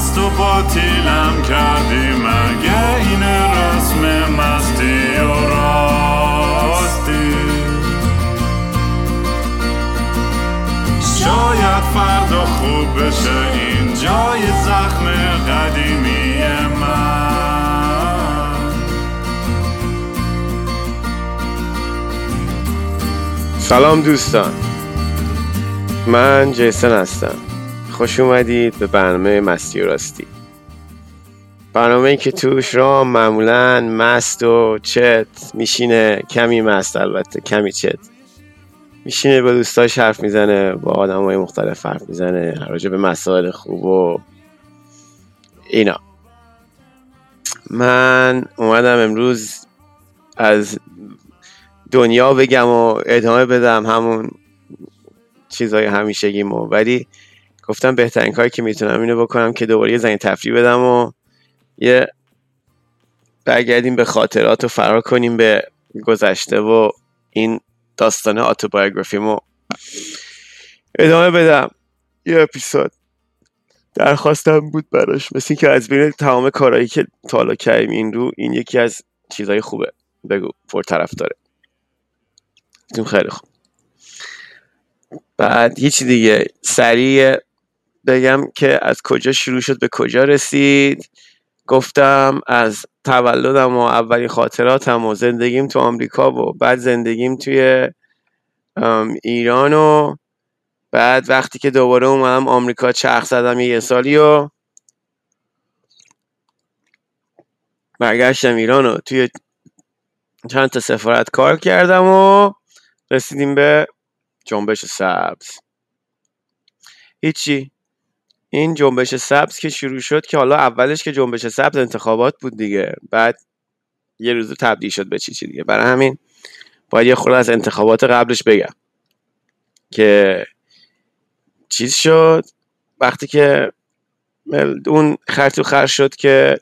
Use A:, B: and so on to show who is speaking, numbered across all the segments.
A: مست و باطیلم کردی مگه این رسم مستی و راستی؟ شاید فردا خوب بشه این جای زخم قدیمی من.
B: سلام دوستان. من جیسن هستم. خوش اومدید به برنامه مستی و راستی. برنامه که توش را معمولا مست و چت میشینه کمی مست البته کمی چت. میشینه با دوستاش حرف می‌زنه با آدم های مختلف حرف می‌زنه راجع به مسائل خوب و اینا. من اومدم امروز از دنیا بگم و ادامه بدم همون چیزهای همیشگیمو. ولی گفتم بهترین کاری که می‌تونم اینو بکنم که دوباره یه زنگ تفریح بدم و یه برگردیم به خاطرات و فرار کنیم به گذشته و این داستان آتوبایوگرافیمو ادامه بدم. یه اپیزود درخواستم بود براش مثل که از بین تمام کارهایی که تالا کردیم این رو این یکی از چیزهای خوبه. بگو پر طرف داره خیلی خوب. بعد هیچی دیگه سریع بگم که از کجا شروع شد به کجا رسید. گفتم از تولدم و اولین خاطراتم و زندگیم تو آمریکا و بعد زندگیم توی ایران و بعد وقتی که دوباره اومدم آمریکا چرخ زدم یه سالی و برگشتم ایران و توی چند تا سفارت کار کردم و رسیدیم به جنبش سبز. هیچی. این جنبش سبز که شروع شد که حالا اولش که جنبش سبز انتخابات بود دیگه. بعد یه روز تبدیل شد به چی چی دیگه. برای همین باید یه خورده از انتخابات قبلش بگم که چیز شد. وقتی که اون خرطو خر شد که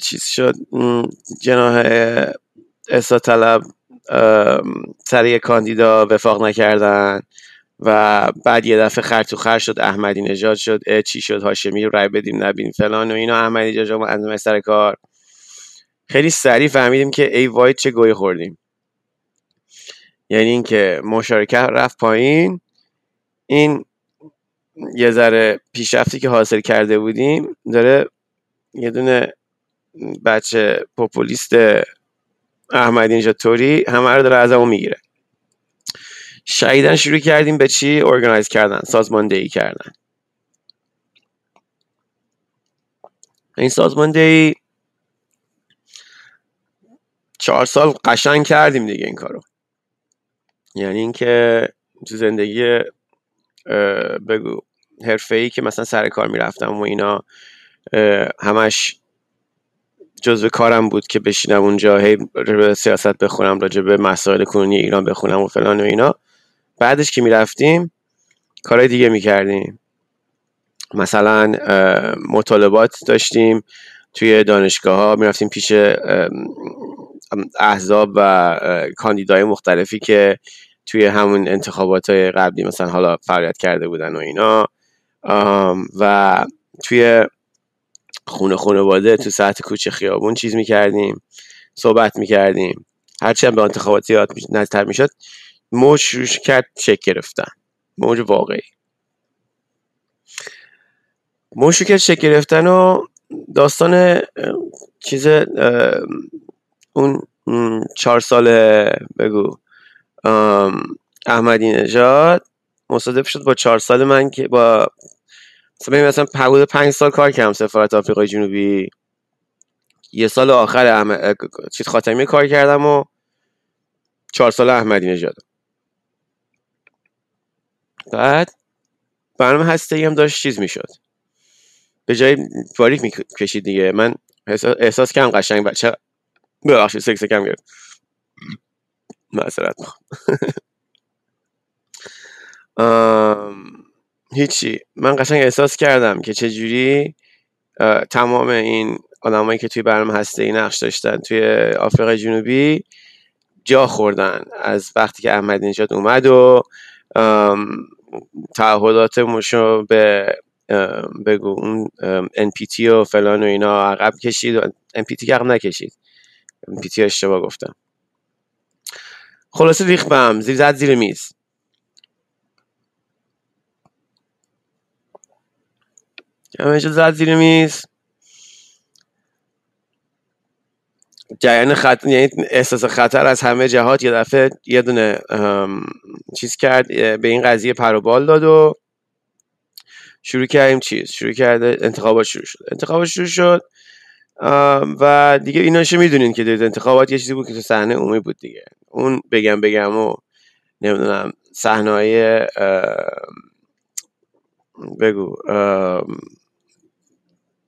B: چیز شد جناح احسا طلب سر کاندیدا وفاق نکردن. و بعد یه دفعه خرطو خر شد احمدی نژاد شد چی شد هاشمی رای بدیم نبینیم فلان و اینا. احمدی نژاد از سر کار. خیلی سریع فهمیدیم که ای وای چه گوی خوردیم. یعنی اینکه مشارکت رفت پایین. این یه ذره پیشرفتی که حاصل کرده بودیم داره یه دونه بچه پوپولیست احمدی نژاد توری همه رو داره ازمون می‌گیره. شهیدن شروع کردیم به چی ارگانایز کردن سازماندهی کردن. این سازماندهی چهار سال قشنگ کردیم دیگه این کارو. یعنی اینکه تو زندگی بگو حرفه ای که مثلا سر کار می‌رفتم و اینا همش جزو کارم بود که بشینم اونجا هی سیاست بخونم راجع به مسائل کنونی ایران بخونم و فلان و اینا. بعدش که می‌رفتیم کارهای دیگه می‌کردیم. مثلا مطالبات داشتیم توی دانشگاه ها می‌رفتیم پیش احزاب و کاندیدای مختلفی که توی همون انتخابات قبلی مثلا حالا فعالیت کرده بودن و اینا. و توی خونه خانواده تو ساعت کوچه خیابون چیز می‌کردیم صحبت می‌کردیم. هرچی هم به انتخابات زیاد نزدیکتر می‌شد. موج شروع کرد چک گرفتن. موج واقعی. موج شروع کرد چک گرفتن و داستان چیز اون چهار سال بگو احمدی نژاد مصادف شد با چهار سال من که با مثلا مثلا حدود پنج سال کار کردم سفارت آفریقای جنوبی. یه سال آخر احمد... چیز خاتمی کار کردم و چهار سال احمدی نژاد. بعد برنامه هسته هم داشت چیز می‌شد. به جای باریک می‌کشید دیگه. من احساس کردم قشنگ بچه ببخشید سکس کم گرفت. معذرت هیچی. من قشنگ احساس کردم که چجوری تمام این آدمایی که توی برنامه هسته ای نقش داشتن توی آفریقای جنوبی جا خوردن از وقتی که احمدی نژاد اومد و تعهداتمون رو به بگو اون NPT و فلان و اینا عقب کشید. و NPT عقب نکشید. NPT اشتباه گفتم خلاصه ریخ بهم زیر زد زیر میز. همه زد زیر میز. جریان خط یعنی احساس خطر از همه جهات یه دفعه یه دونه چیز کرد به این قضیه پر و بال داد و شروع کردیم چیز شروع کرده انتخابات شروع شد. انتخابات شروع شد و دیگه ایناشو می‌دونین که انتخابات یه چیزی بود که تو صحنه عمومی بود دیگه. اون بگم بگم و نمی‌دونم صحنه بگو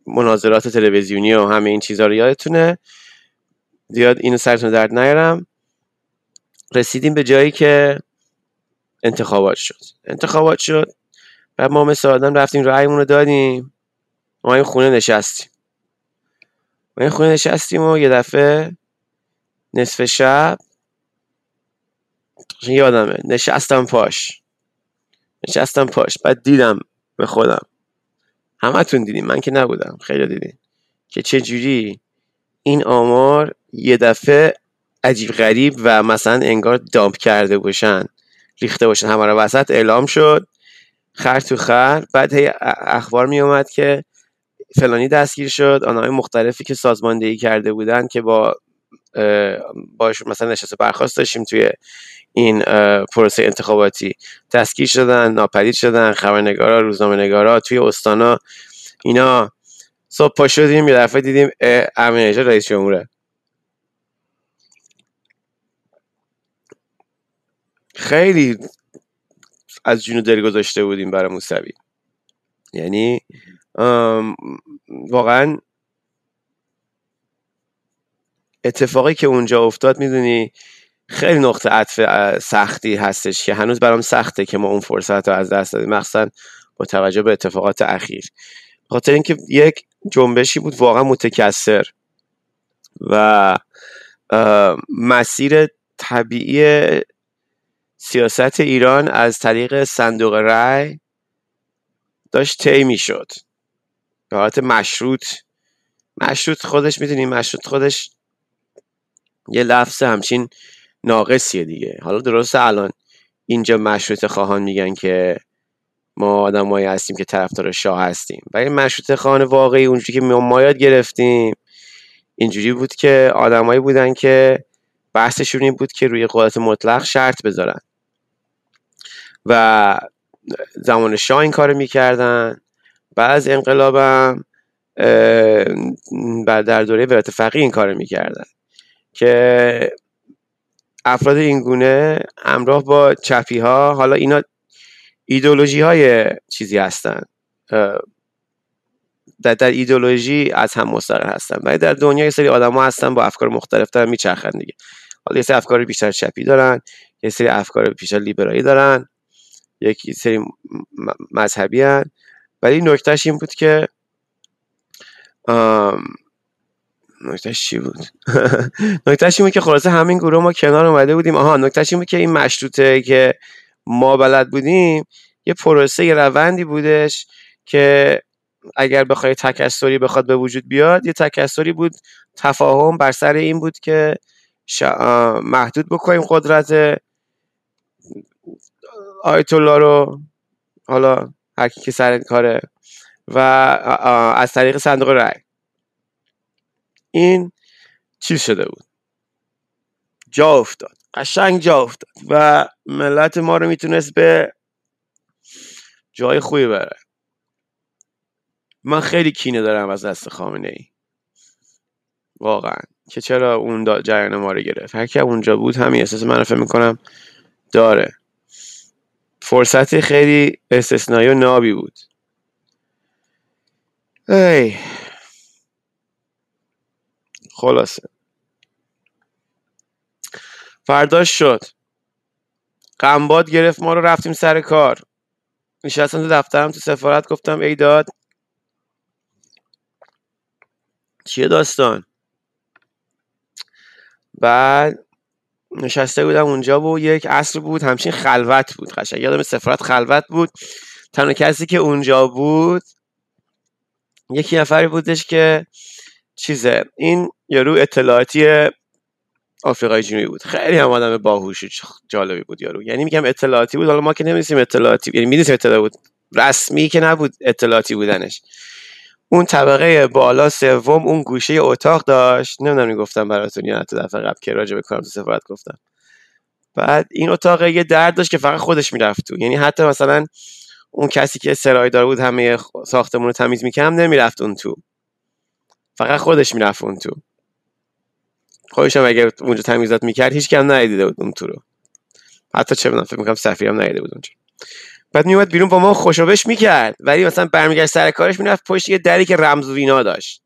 B: مناظرات تلویزیونی و همه این چیزها رو یادتونه. زیاد اینو سرتون درد نیارم. رسیدیم به جایی که انتخابات شد. انتخابات شد. و ما مثل آدم رفتیم رأیمون رو دادیم. ما این خونه نشستیم. ما این خونه نشستیم و یه دفعه نصف شب یادمه. نشستم پاش. نشستم پاش. بعد دیدم به خودم. همتون دیدیم من که نبودم. خیلی دیدیم که چه جوری این آمار یه دفعه عجیب غریب و مثلا انگار دامپ کرده باشن ریخته باشن. همه وسط اعلام شد خر تو خر. بعد هی اخبار می اومد که فلانی دستگیر شد. آنهای مختلفی که سازماندهی کرده بودن که با باش مثلا نشسته برخواست داشتیم توی این پروسه انتخاباتی. دستگیر شدن ناپدید شدن خبرنگارا روزنامه نگارا توی استانا. اینا صبح پا شدیم یه دفعه دیدیم امین رئیس جمهوره. خیلی از جون دل گذاشته بودیم برای موسوی. یعنی واقعا اتفاقی که اونجا افتاد می‌دونی خیلی نقطه عطف سختی هستش که هنوز برام سخته که ما اون فرصت رو از دست دادیم مخصوصا با توجه به اتفاقات اخیر. خاطر اینکه یک جنبشی بود واقعا متکثر. و مسیر طبیعی سیاست ایران از طریق صندوق رأی داشت طی می‌شد. به حالت مشروط. مشروط خودش می‌دونی مشروط خودش یه لفظ همچین ناقصیه دیگه. حالا درسته الان اینجا مشروط خواهان میگن که ما آدمایی هستیم که طرفدار شاه هستیم. ولی مشروط خواهان واقعی اونجوری که ما یاد گرفتیم اینجوری بود که آدمایی بودن که بحثشون این بود که روی قدرت مطلق شرط بذارن. و زمان شاه این کار می‌کردن. از انقلابم بعد در دوره ولایت فقیه این کار می‌کردن. که افراد این گونه همراه با چپی ها حالا اینا ایدولوژی های چیزی هستن. در, در ایدولوژی از هم مستقل هستن. ولی در دنیا یه سری آدم ها هستن با افکار مختلف دارن میچرخن دیگه. حالا یه سری افکار بیشتر چپی دارن یه سری افکار بیشتر لیبرایی دارن یکی سری مذهبی هن. ولی نکتهش این بود که نکتهش چی بود؟ نکتهش این بود که خلاصه همین گروه ما کنار اومده بودیم. آها نکتهش این بود که این مشروطه که ما بلد بودیم یه پروسه یه روندی بودش که اگر بخوای تکسری بخواد به وجود بیاد یه تکسری بود. تفاهم بر سر این بود که محدود بکنیم قدرت آیت الله رو. حالا هر کی سر کاره. و از طریق صندوق رأی. این چیز شده بود. جا افتاد. قشنگ جا افتاد و ملت ما رو می‌تونست به جای خوبی بره من خیلی کینه دارم از دست خامنه ای واقعا. که چرا اون جریان ما رو گرفت. هر اونجا بود همین احساس من فکر می‌کنم داره. فرصت خیلی استثنایی و نابی بود. ای. خلاصه. فرداش شد. قنباد گرفت ما رو رفتیم سر کار. نشستم تو دفترم تو سفارت گفتم ای داد. چیه داستان؟ بعد نشسته بودم اونجا و یک عصر بود همچین خلوت بود. قشنگ یادم سفارت خلوت بود. تنها کسی که اونجا بود یکی نفری بودش که چیزه این یارو اطلاعاتی آفریقای جنوبی بود. خیلی هم آدم باهوش جالبی بود یارو. یعنی میگم اطلاعاتی بود. حالا ما که نمی‌دونیم اطلاعاتی یعنی می‌دونیم اطلاعاتی بود. رسمی که نبود اطلاعاتی بودنش. اون طبقه بالا سوم اون گوشه اتاق داشت. نمی‌دونم گفتم براتون یا تو دفعه قبل که راجع به کارم تو سفارت گفتم. بعد این اتاق یه درد داشت که فقط خودش می‌رفت تو. یعنی حتی مثلا اون کسی که سرای دار بود همه ساختمون رو تمیز می‌کرد نمی‌رفت اون تو. فقط خودش می‌رفت اون تو. خودش هم اگه اونجا تمیزات می‌کرد هیچ کم ندیده بود اون تو رو. حتی چه بدونم فکر می‌کنم سفیر هم ندیده بود اونجا. بعد میومد بیرون با ما خوشابش می‌کرد. ولی مثلا برمیگشت سر کارش می‌رفت پشت یه دری که رمز و داشت.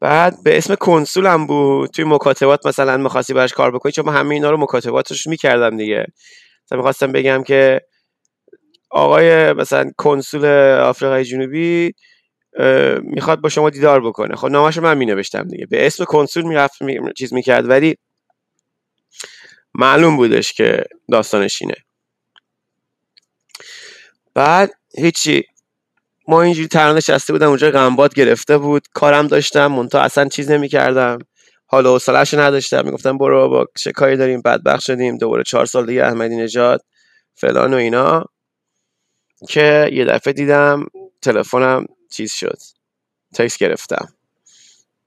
B: بعد به اسم کنسول هم بود. توی مکاتبات مثلا می‌خواستی براش کار بکنی چون من همه اینا رو مکاتباتش می‌کردم دیگه. مثلا می‌خواستم بگم که آقای مثلا کنسول آفریقای جنوبی می‌خواد با شما دیدار بکنه. خب نامش من می نوشتم دیگه. به اسم کنسول می‌رفت می... چیز می‌کرد ولی معلوم بودش که داستانش اینه. بعد هیچی ما اینجوری ترانه نشسته بودم اونجا غنباد گرفته بود. کارم داشتم مونتا اصلا چیز نمی‌کردم. حال و حوصله‌شو نداشتم. می‌گفتم برو با چه کاری داریم؟ بدبخت شدیم. دوباره چهار سال دیگه احمدی نژاد فلان و اینا. که یه دفعه دیدم تلفنم چیز شد. تکس گرفتم.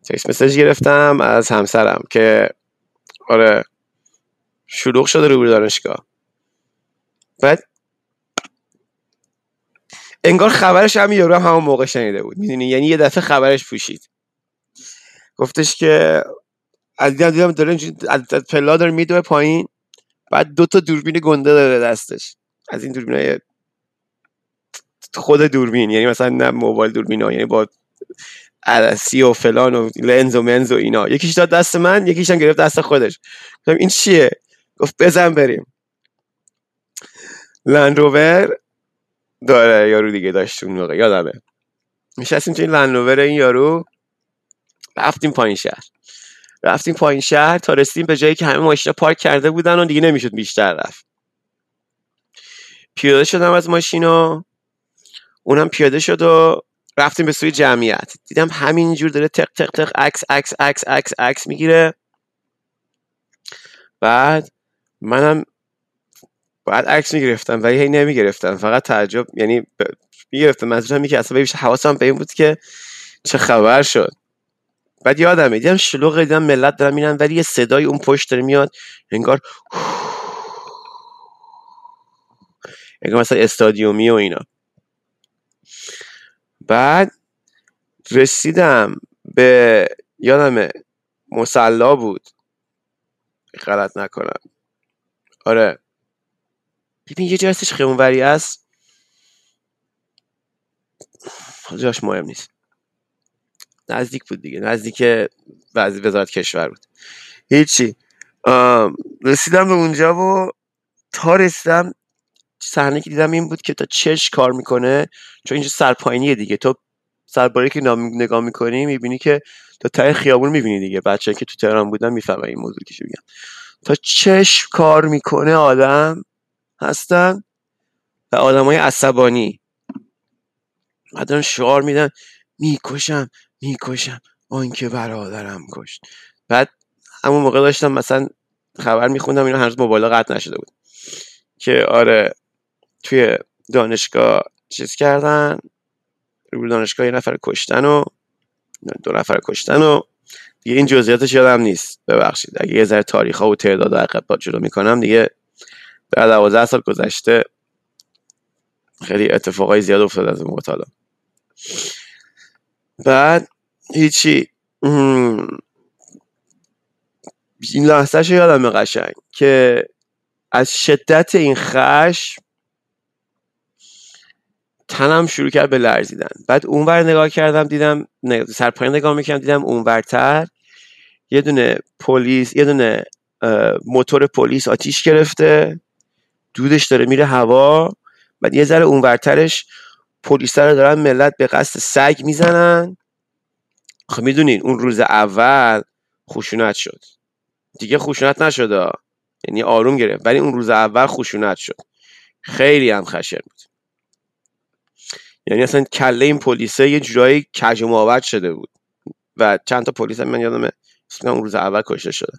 B: تکس مسیج گرفتم از همسرم که آره شلوغ شده رو دانشگاه. بعد انگار خبرش هم یارو هم همون موقع شنیده بود. می‌دونی؟ یعنی یه دفعه خبرش پوشید. گفتش که از دیدم دیدم داره از پلا داره میدوه پایین بعد دو تا دوربین گنده داره دستش. از این دوربین خود دوربین یعنی مثلا نه موبایل دوربین ها یعنی با عدسی و فلان و لنز و منز و اینا. یکیش داد دست من یکیش هم گرفت دست خودش. گفتم این چیه؟ گفت بزن بریم. لندروور داره یارو دیگه داشت اون موقع یادمه. نشستیم توی لندروور این یارو. رفتیم پایین شهر. رفتیم پایین شهر تا رسیدیم به جایی که همه ماشینا پارک کرده بودن و دیگه نمی‌شد بیشتر رفت. پیاده شدم از ماشینا. اونم پیاده شد و رفتیم به سوی جمعیت. دیدم همینجور داره تق تق تق عکس عکس عکس عکس عکس می‌گیره. بعد منم بعد عکس می‌گرفتم ولی هی نمی‌گرفتم فقط تعجب یعنی می‌گرفتم. منظورم اینه که اصلا بیش حواسم به این بود که چه خبر شد. بعد یادم دیدم شلوغ دیدم ملت دارم میرن ولی یه صدای اون پشت داره میاد انگار انگار مثلا استادیومی و اینا. بعد رسیدم به یادم مسلا بود. غلط نکنم. آره. ببین یه جرسش خیمونوری است. جاش مهم نیست. نزدیک بود دیگه. نزدیک وزارت کشور بود. هیچی. رسیدم به اونجا و تا رسیدم صحنه که دیدم این بود که تا چش کار می‌کنه؟ چون اینجا سرپایینیه دیگه. تو سرباری که نگاه می‌کنی می‌بینی که تا ته خیابون می‌بینی دیگه. بچه که تو تهران بودن می‌فهمن این موضوع که بگم تا چشم کار می‌کنه آدم هستن؟ و آدم های عصبانی. بعد شعار میدن می‌کشم می‌کشم. آنکه برادرم کشت. بعد همون موقع داشتم مثلا خبر میخوندم اینا هنوز موبایل قطع نشده بود. که آره توی دانشگاه چیز کردن. روی دانشگاه یه نفر کشتن و دو نفر کشتن و دیگه این جزئیاتش یادم نیست. ببخشید. اگه یه ذره تاریخ ها و تعداد و عقب جلو می‌کنم دیگه در دوازده سال گذشته خیلی اتفاقای زیاد افتاد از اون مطالعه بعد هیچی این لحظه یادم قشنگ که از شدت این خشم تنم شروع کرد به لرزیدن. بعد اونور نگاه کردم دیدم سرپایین نگاه می‌کردم دیدم اونورتر یه دونه پلیس یه دونه موتور پلیس آتیش گرفته دودش داره میره هوا. بعد یه ذره اونورترش پلیس رو دارن ملت به قصد سگ می‌زنن. خب می‌دونین اون روز اول خشونت شد. دیگه خشونت نشد یعنی آروم گرفت. ولی اون روز اول خشونت شد. خیلی هم خشن بود. یعنی اصلا کله این پلیسه یه جورایی کج و شده بود. و چند تا پلیس هم من یادمه اون روز اول کشته شده.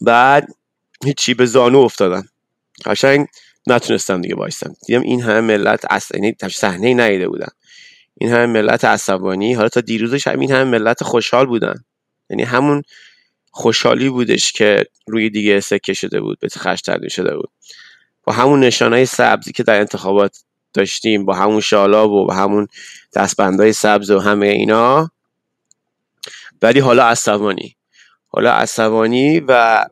B: بعد هیچی به زانو افتادم قشنگ نتونستم دیگه وایستم دیدم این همه ملت اصلا یعنی صحنه نیده بودم این همه ملت عصبانی. حالا تا دیروزش هم این همه ملت خوشحال بودن. یعنی همون خوشحالی بودش که روی دیگه سکه شده بود به خش تبدیل شده بود. با همون نشانهای سبزی که در انتخابات داشتیم با همون شالاب و با همون دستبندهای سبز و همه اینا. ولی حالا عصبانی. حالا عصبانی و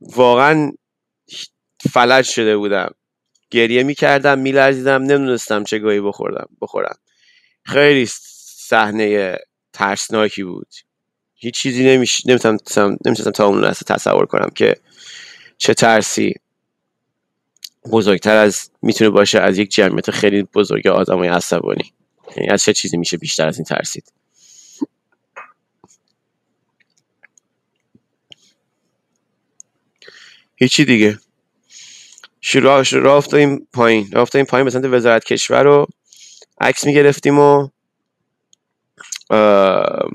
B: واقعا فلج شده بودم. گریه می‌کردم میلرزیدم نمی‌دونستم چه گاهی بخورم بخورم. خیلی صحنه ترسناکی بود. هیچ چیزی نمیش نمی‌تونم نمی‌تونم تا اون لحظه تصور کنم که چه ترسی. بزرگتر از می‌تونه باشه از یک جمعیت خیلی بزرگ آدمای عصبانی. یعنی از چه چیزی میشه بیشتر از این ترسید؟ هیچی دیگه. شروع راه افتادیم پایین. راه افتادیم پایین به سمت وزارت کشور رو. عکس می‌گرفتیم و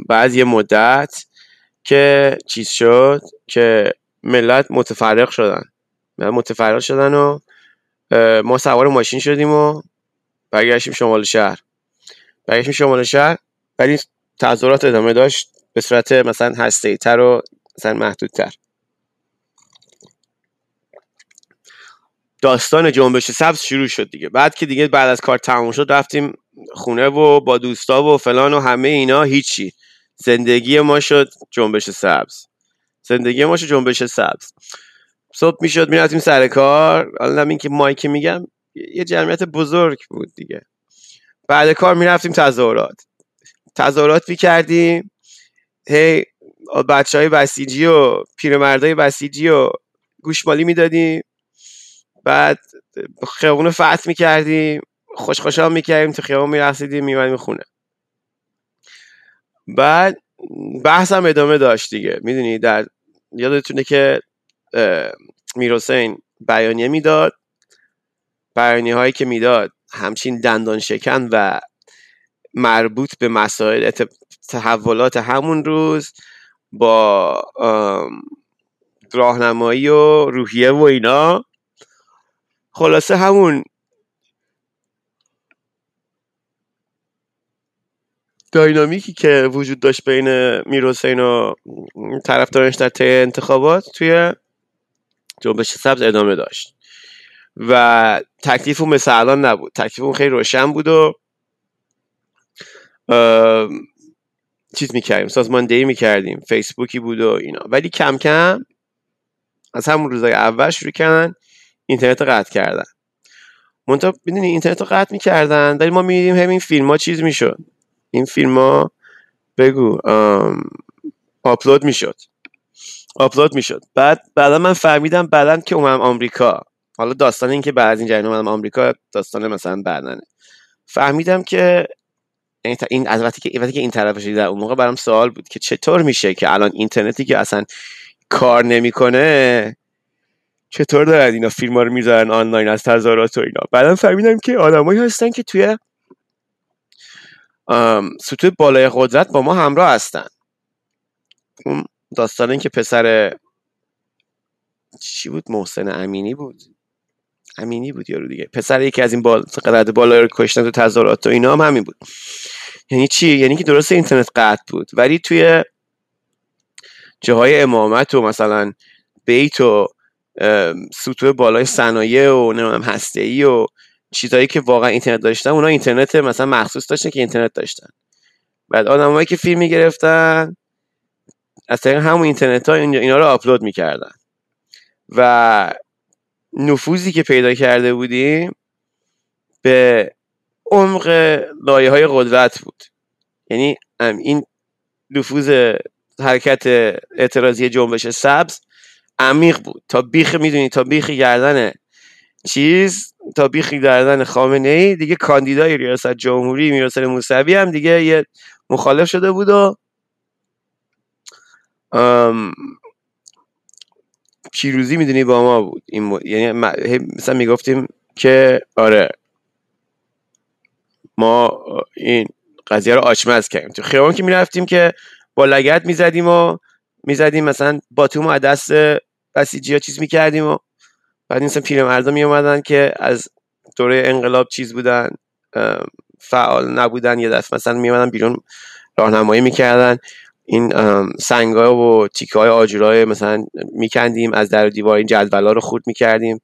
B: بعد یه مدت که چیز شد که ملت متفرق شدن. ملت متفرق شدن و ما سوار ماشین شدیم و برگشتیم شمال شهر. برگشتیم شمال شهر ولی تظاهرات ادامه داشت به صورت مثلا هسته تر و مثلا محدودتر. داستان جنبش سبز شروع شد دیگه. بعد که دیگه بعد از کار تموم شد رفتیم خونه و با دوستا و فلان و همه اینا هیچی. زندگی ما شد جنبش سبز. زندگی ما شد جنبش سبز. صبح می‌شد می‌رفتیم سر کار. حالا این که مایک میگم یه جمعیت بزرگ بود دیگه. بعد کار می‌رفتیم تظاهرات. تظاهرات می‌کردیم هی بچه های بسیجی و پیرمردای بسیجی و گوشمالی می‌دادیم. بعد خیابون فتح می‌کردیم. خوش خوشحال می‌کردیم. تو خیابون می‌رسیدیم میمدیم خونه. بعد بحث هم ادامه داشت دیگه. می‌دونی در یادتونه که میروسین بیانیه می‌داد. بیانیه هایی که می‌داد همچین دندان شکن و مربوط به مسائل تحولات همون روز با راهنمایی و روحیه و اینا. خلاصه همون داینامیکی که وجود داشت بین میروسین و طرفدارش در طی انتخابات توی جنبش سبز ادامه داشت. و تکلیف اون مثل الان نبود. تکلیف اون خیلی روشن بود و چیز می‌کردیم سازماندهی می‌کردیم. فیسبوکی بود و اینا. ولی کم کم از همون روزای اول شروع کردن اینترنت رو قطع کردن. منتها می‌دونی اینترنت رو قطع می‌کردن ولی ما می‌دیدیم همین فیلم ها چیز می‌شد. این فیلم ها بگو آپلود می‌شد. آپلود می‌شد. بعد بعدا من فهمیدم بعدا که اومدم آمریکا. حالا داستان این که بعد از این اومدم آمریکا داستان مثلا بعدنه. فهمیدم که این از وقتی که وقتی که این طرف در اون موقع برام سوال بود که چطور میشه که الان اینترنتی که اصلا کار نمی‌کنه چطور دارن اینا فیلم ها رو می‌ذارن آنلاین از تظاهرات و اینا. بعدا فهمیدم که آدمایی هستن که توی سطوح بالای قدرت با ما همراه هستن. داستان این که پسر چی بود؟ محسن امینی بود. امینی بود یارو دیگه. پسر یکی از این بال قدرت بالا رو کشتن تو تظاهرات و اینا هم همین بود. یعنی چی؟ یعنی که درست اینترنت قطع بود. ولی توی جاهای امامت و مثلا بیت و سطوح بالای صنایع و نمی‌دونم هسته ای و چیزهایی که واقعا اینترنت داشتن اونا اینترنت مثلا مخصوص داشتن که اینترنت داشتن. بعد آدمایی که فیلم می‌گرفتن از طریق همون اینترنت ها اینا رو آپلود می‌کردن. و نفوذی که پیدا کرده بودیم به عمق لایه های قدرت بود. یعنی این نفوذ حرکت اعتراضی جنبش سبز عمیق بود. تا بیخ می‌دونی تا بیخ گردن چیز تا بیخ گردن خامنه ای دیگه کاندیدای ریاست جمهوری میرسل موسوی هم دیگه یه مخالف شده بود و پیروزی می‌دونی با ما بود. این م... یعنی مثلا می‌گفتیم که آره ما این قضیه رو آچمز کردیم. تو خیابان که می‌رفتیم که با لگت می‌زدیم و می‌زدیم مثلا باتوم از دست بسیجی ها چیز می‌کردیم و بعد این پیرمردا می اومدن که از دوره انقلاب چیز بودن فعال نبودن. یه دفعه مثلا می اومدن بیرون راهنمایی می‌کردن. این سنگا و تیکه های آجورای مثلا میکندیم از در دیوار این جدولا رو خورد می‌کردیم.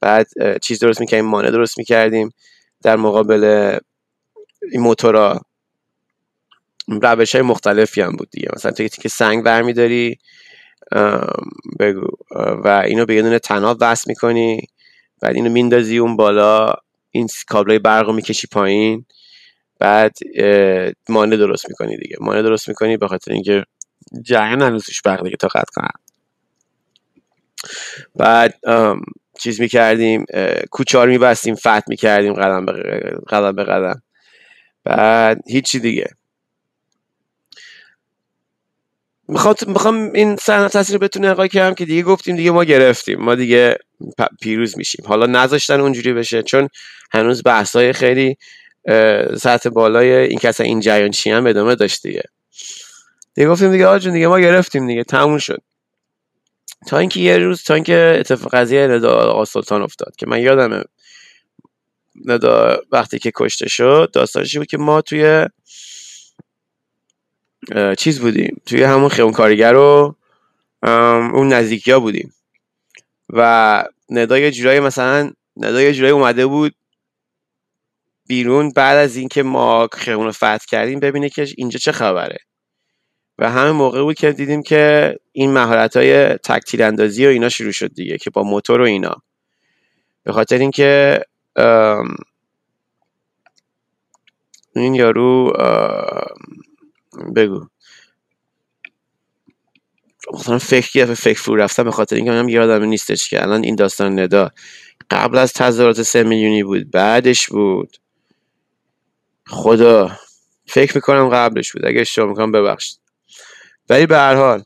B: بعد چیز درست می‌کردیم مانع درست می‌کردیم. در مقابل این موتورا روش های مختلفی هم بود دیگه. مثلا تو تیکه سنگ برمیداری بگو و اینو به یه دونه تناب وصل می‌کنی بعد اینو میندازی اون بالا این کابلای برق رو می‌کشی پایین. بعد مانع درست می‌کنی دیگه. مانع درست می‌کنی به خاطر اینکه جریان هنوز توش برق دیگه تا قطع کنن. بعد چیز می‌کردیم کوچار میبستیم فت می‌کردیم قدم به قدم به قدم. بعد هیچی دیگه. می‌خوام این صحنه تصویر بتونه نقای کردم که دیگه گفتیم دیگه ما گرفتیم. ما دیگه پیروز میشیم. حالا نذاشتن اونجوری بشه چون هنوز بحثای خیلی سطح بالای این کسا این جریان چی هم ادامه داشت دیگه. دیگه گفتیم دیگه آجون دیگه ما گرفتیم دیگه تموم شد. تا اینکه یه روز تا اینکه اتفاق قضیه ندا آقا سلطان افتاد که من یادمه ندا وقتی که کشته شد داستانشی بود که ما توی چیز بودیم توی همون خیون کارگر رو اون نزدیکی ها بودیم. و ندا یه جورایی مثلا ندا یه جورایی اومده بود بیرون بعد از اینکه ما خیون رو فتح کردیم ببینه که اینجا چه خبره. و همه موقع بود که دیدیم که این مهارت های تکتیل اندازی و اینا شروع شد دیگه که با موتور و اینا. به خاطر اینکه این یارو بگو. مثلا فکر فکر فرو رفتم به خاطر اینکه من یادم نیستش که. الان این داستان ندا. قبل از تظاهرات سه میلیونی بود بعدش بود. خدا فکر می‌کنم قبلش بود. اگه اشتباه می‌کنم ببخشید. ولی به هر حال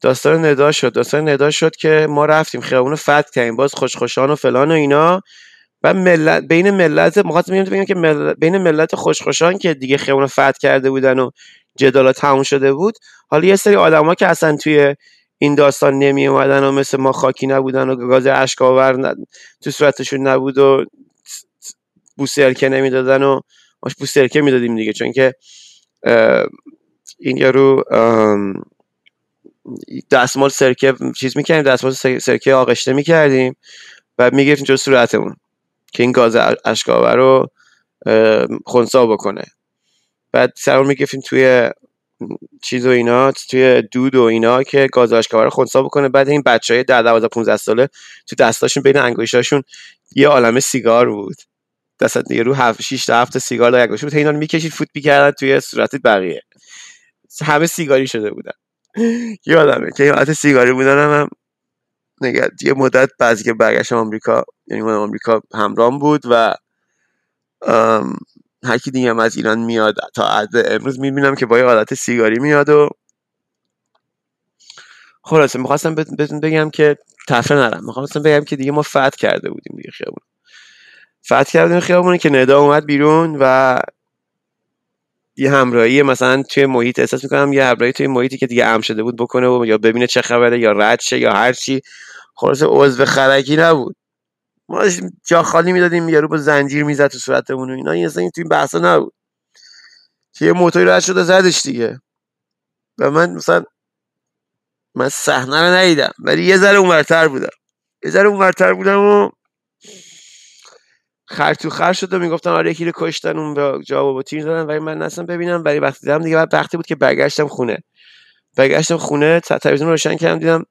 B: داستان ندا شد. داستان ندا شد که ما رفتیم خیابون فتح کردیم. باز خوشخوشان و فلان و اینا. و ملت بین ملت مخاطب بگیم که بین ملت خوشخوشان که دیگه خیابون فتح کرده بودن و جدالا تموم شده بود. حالا یه سری آدما که اصلا توی این داستان نمی اومدن و مثل ما خاکی نبودن و گاز اشکاور تو صورتشون نبود و بوسرکه نمی‌دادن و ماش بوسرکه می‌دادیم دیگه چون که این یارو دستمال سرکه چیز می‌کردیم دستمال سرکه آغشته می‌کردیم و می‌گرفتیم جو صورتمون که این گاز اشکاور رو خونسا بکنه. بعد سرمون می‌گفتیم توی چیز و اینا توی دود و اینا که گاز اشکاور رو خونسا بکنه. بعد این بچه های 10 12 15 ساله تو دستاشون بین انگشتاشون یه عالمه سیگار بود. دست یه رو 7 6 تا 7 سیگار لای انگشت بود اینا می‌کشید فوت می‌کردن توی صورت بقیه. همه سیگاری شده بودن. یادمه که حالت سیگاری بودن هم نگه یه مدت بعضی که برگشتم آمریکا یعنی من آمریکا همرام بود و هر کی دیگه از ایران میاد تا عد امروز می‌بینم که با یه حالت سیگاری میاد و خلاصه می‌خواستم بهتون بگم که تفره نرم. می‌خواستم بگم که دیگه ما فتح کرده بودیم دیگه خیابون. فتح کردیم خیابون که ندا اومد بیرون و یه همراهی مثلا توی محیط احساس می‌کنم یه همراهی توی محیطی که دیگه ام شده بود بکنه و یا ببینه چه خبره یا رد شه یا هر چی. خلاص عضو خرکی نبود. ما جا خالی می‌دادیم یارو با زنجیر می‌زد تو صورتمون و اینا. این اصلا توی بحثا نبود. که یه موتوری رد شده زدش دیگه. و من مثلا من صحنه رو ندیدم ولی یه ذره اونورتر بودم. یه ذره اونورتر بودم و خر تو خر شد و می‌گفتم آره یکی رو کشتن اون جواب با تیر دادن ولی من نستم ببینم. ولی وقتی دیدم دیگه بعد وقتی بود که برگشتم خونه. برگشتم خونه تلویزیون روشن کردم دیدم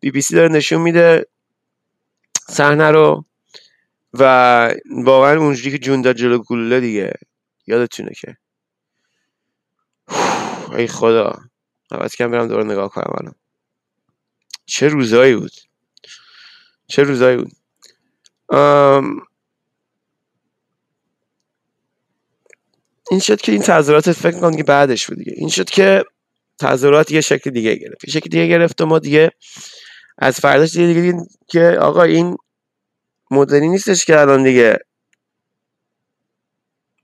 B: بی بی سی داره نشون میده صحنه رو و واقعا اونجوری که جون داد جلو گلوله دیگه. یادتونه که. ای خدا. عوض کم برم دوباره نگاه کنم الان. چه روزایی بود. چه روزایی بود. این شد که این تظاهرات فکر کنم که بعدش بود دیگه. این شد که تظاهرات یه شکل دیگه گرفت. یه شکل دیگه گرفت و ما دیگه از فرداش دیگه دیگه که آقا این مدلی نیستش که الان دیگه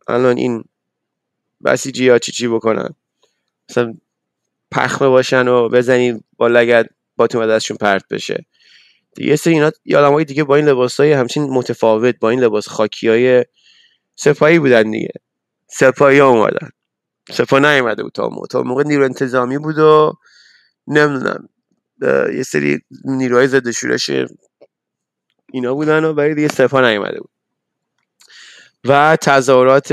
B: الان این بسیجی ها چی چی بکنن. مثلا پخمه باشن و بزنید با لگت باتون دستشون پرت بشه. دیگه سری اینا یه دیگه با این لباس های همچین متفاوت با این لباس خاکی های سپاهی بودن دیگه. سپاهی اومدن. سپاه نیومده بود تا موقع. تا موقع نیرو انتظامی بود و نمی‌دونم یه سری نیروهای ضد شورش اینا بودن و برای دیگه سپاه نیومده بود. و تظاهرات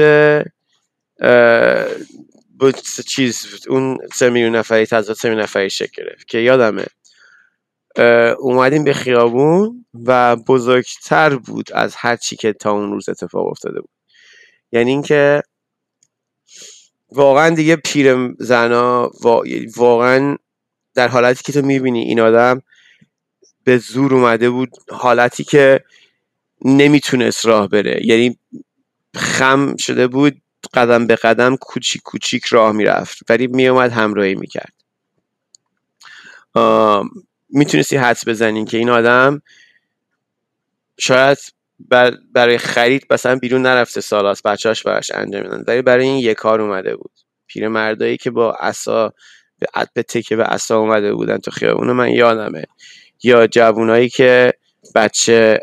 B: چیز اون سه میلیون نفری تظاهرات سه میلیون نفری شکل گرفت. که یادمه اومدیم به خیابون و بزرگتر بود از هر چی که تا اون روز اتفاق افتاده بود. یعنی اینکه واقعا دیگه پیر زنا واقعا در حالتی که تو می‌بینی این آدم به زور اومده بود حالتی که نمی‌تونست راه بره. یعنی خم شده بود قدم به قدم کوچیک کوچیک راه می‌رفت. ولی میومد همراهی می‌کرد. می‌تونستی حدس بزنین که این آدم شاید برای خرید مثلا بیرون نرفته سالاس بچهاش براش انجام میدن. ولی برای این یه کار اومده بود. پیرمردایی که با عصا به به تکه به عصا اومده بودن تو خیابون من یادمه. یا جوونایی که بچه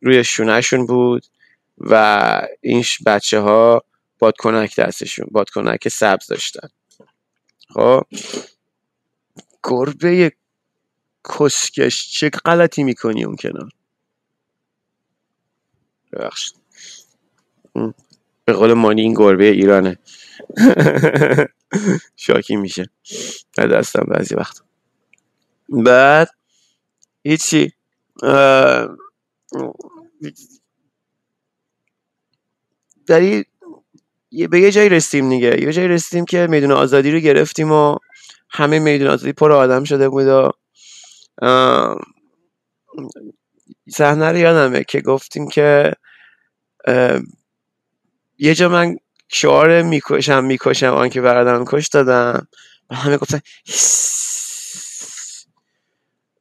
B: روی شونهشون بود و این بچه ها بادکنک دستشون بادکنک سبز داشتن. خب؟ گربه کسکش چه غلطی می‌کنی اون کنار؟ ببخشید. به قول مانی این گربه ایرانه. شاکی میشه. از دستم بعضی وقت بعد هیچی. در به یه جایی رسیدیم دیگه. یه جایی رسیدیم که میدون آزادی رو گرفتیم و همه میدون آزادی پر آدم شده بود و صحنه رو یادمه که گفتیم که یه جا من شعار می‌کشم می‌کشم آن که برادرم کش دادم. و همه گفتن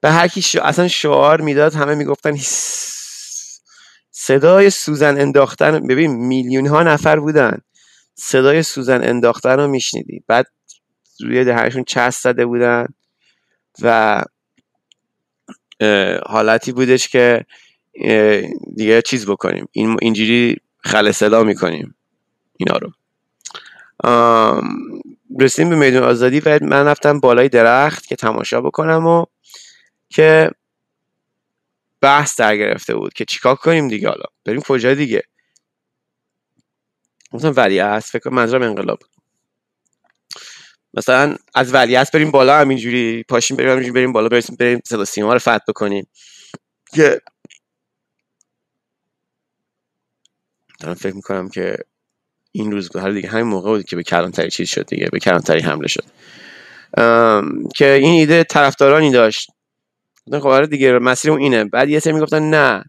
B: به هر کی اصلا شعار می‌داد همه می‌گفتن صدای سوزن انداختن ببین میلیون ها نفر بودن. صدای سوزن انداختن رو میشنیدی. بعد روی دهنشون چسب زده بودن و حالتی بودش که دیگه چیز بکنیم. این اینجوری خل صدا می‌کنیم. اینا رو. رسیدیم به میدون آزادی و من رفتم بالای درخت که تماشا بکنم و که بحث در گرفته بود که چیکار کنیم دیگه حالا. بریم کجا دیگه. گفتم ولی هست فکر منظورم انقلاب مثلا از ولی هست بریم بالا همینجوری پاشیم بریم همینجوری بریم بالا بریم بریم صدا سیما رو فتح بکنیم. که دارم فکر می‌کنم که این روز حالا دیگه همین موقع بود که به کلانتری چیز شد دیگه به کلانتری حمله شد. که این ایده طرفدارانی داشت. خب آره دیگه مسیر اون اینه. بعد یه سری می‌گفتن نه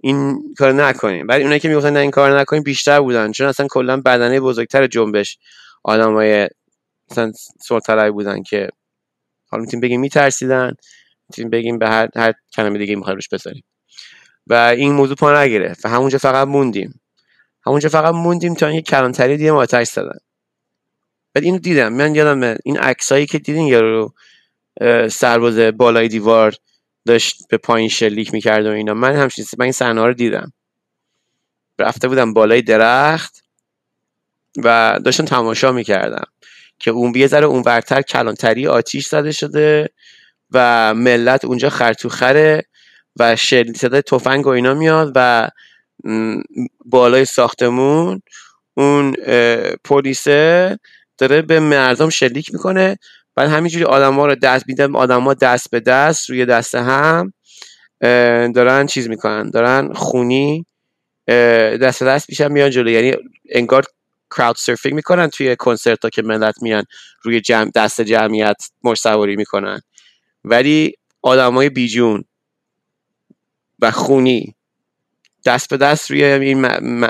B: این کار نکنیم. بعد اونایی که می‌گفتن نه این کار نکنیم بیشتر بودن. چون اصلا کلا بدنه بزرگتر جنبش آدمای مثلا سلطلعی بودن که حالا می‌تونیم بگیم میترسیدن می‌تونیم بگیم به هر, هر کلمه دیگه می‌خوایم روش بذاریم. و این موضوع پا نگرفت. و همونجا فقط موندیم. همونجا فقط موندیم تا اینکه کلانتری دیدم آتش زدن. بعد اینو دیدم. من یادم این عکسایی که دیدین یارو سرباز بالای دیوار داشت به پایین شلیک می‌کرد و اینا. من همچین من این صحنه رو دیدم. رفته بودم بالای درخت و داشتم تماشا می‌کردم که اون یه ذره اونورتر کلانتری آتیش زده شده و ملت اونجا خرطوخره و شل صدای تفنگ و اینا میاد و بالای ساختمون اون پلیسه داره به مردم شلیک می‌کنه. بعد همینجوری آدما رو دست میدن آدما دست به دست روی دست هم دارن چیز می‌کنن دارن خونی دست دست میشن میان جلو. یعنی انگار کراود سرفینگ می‌کنن توی کنسرت ها که ملت میان روی جمع دست جمعیت مش سواری می‌کنن. ولی آدمای بیجون و خونی دست به دست روی این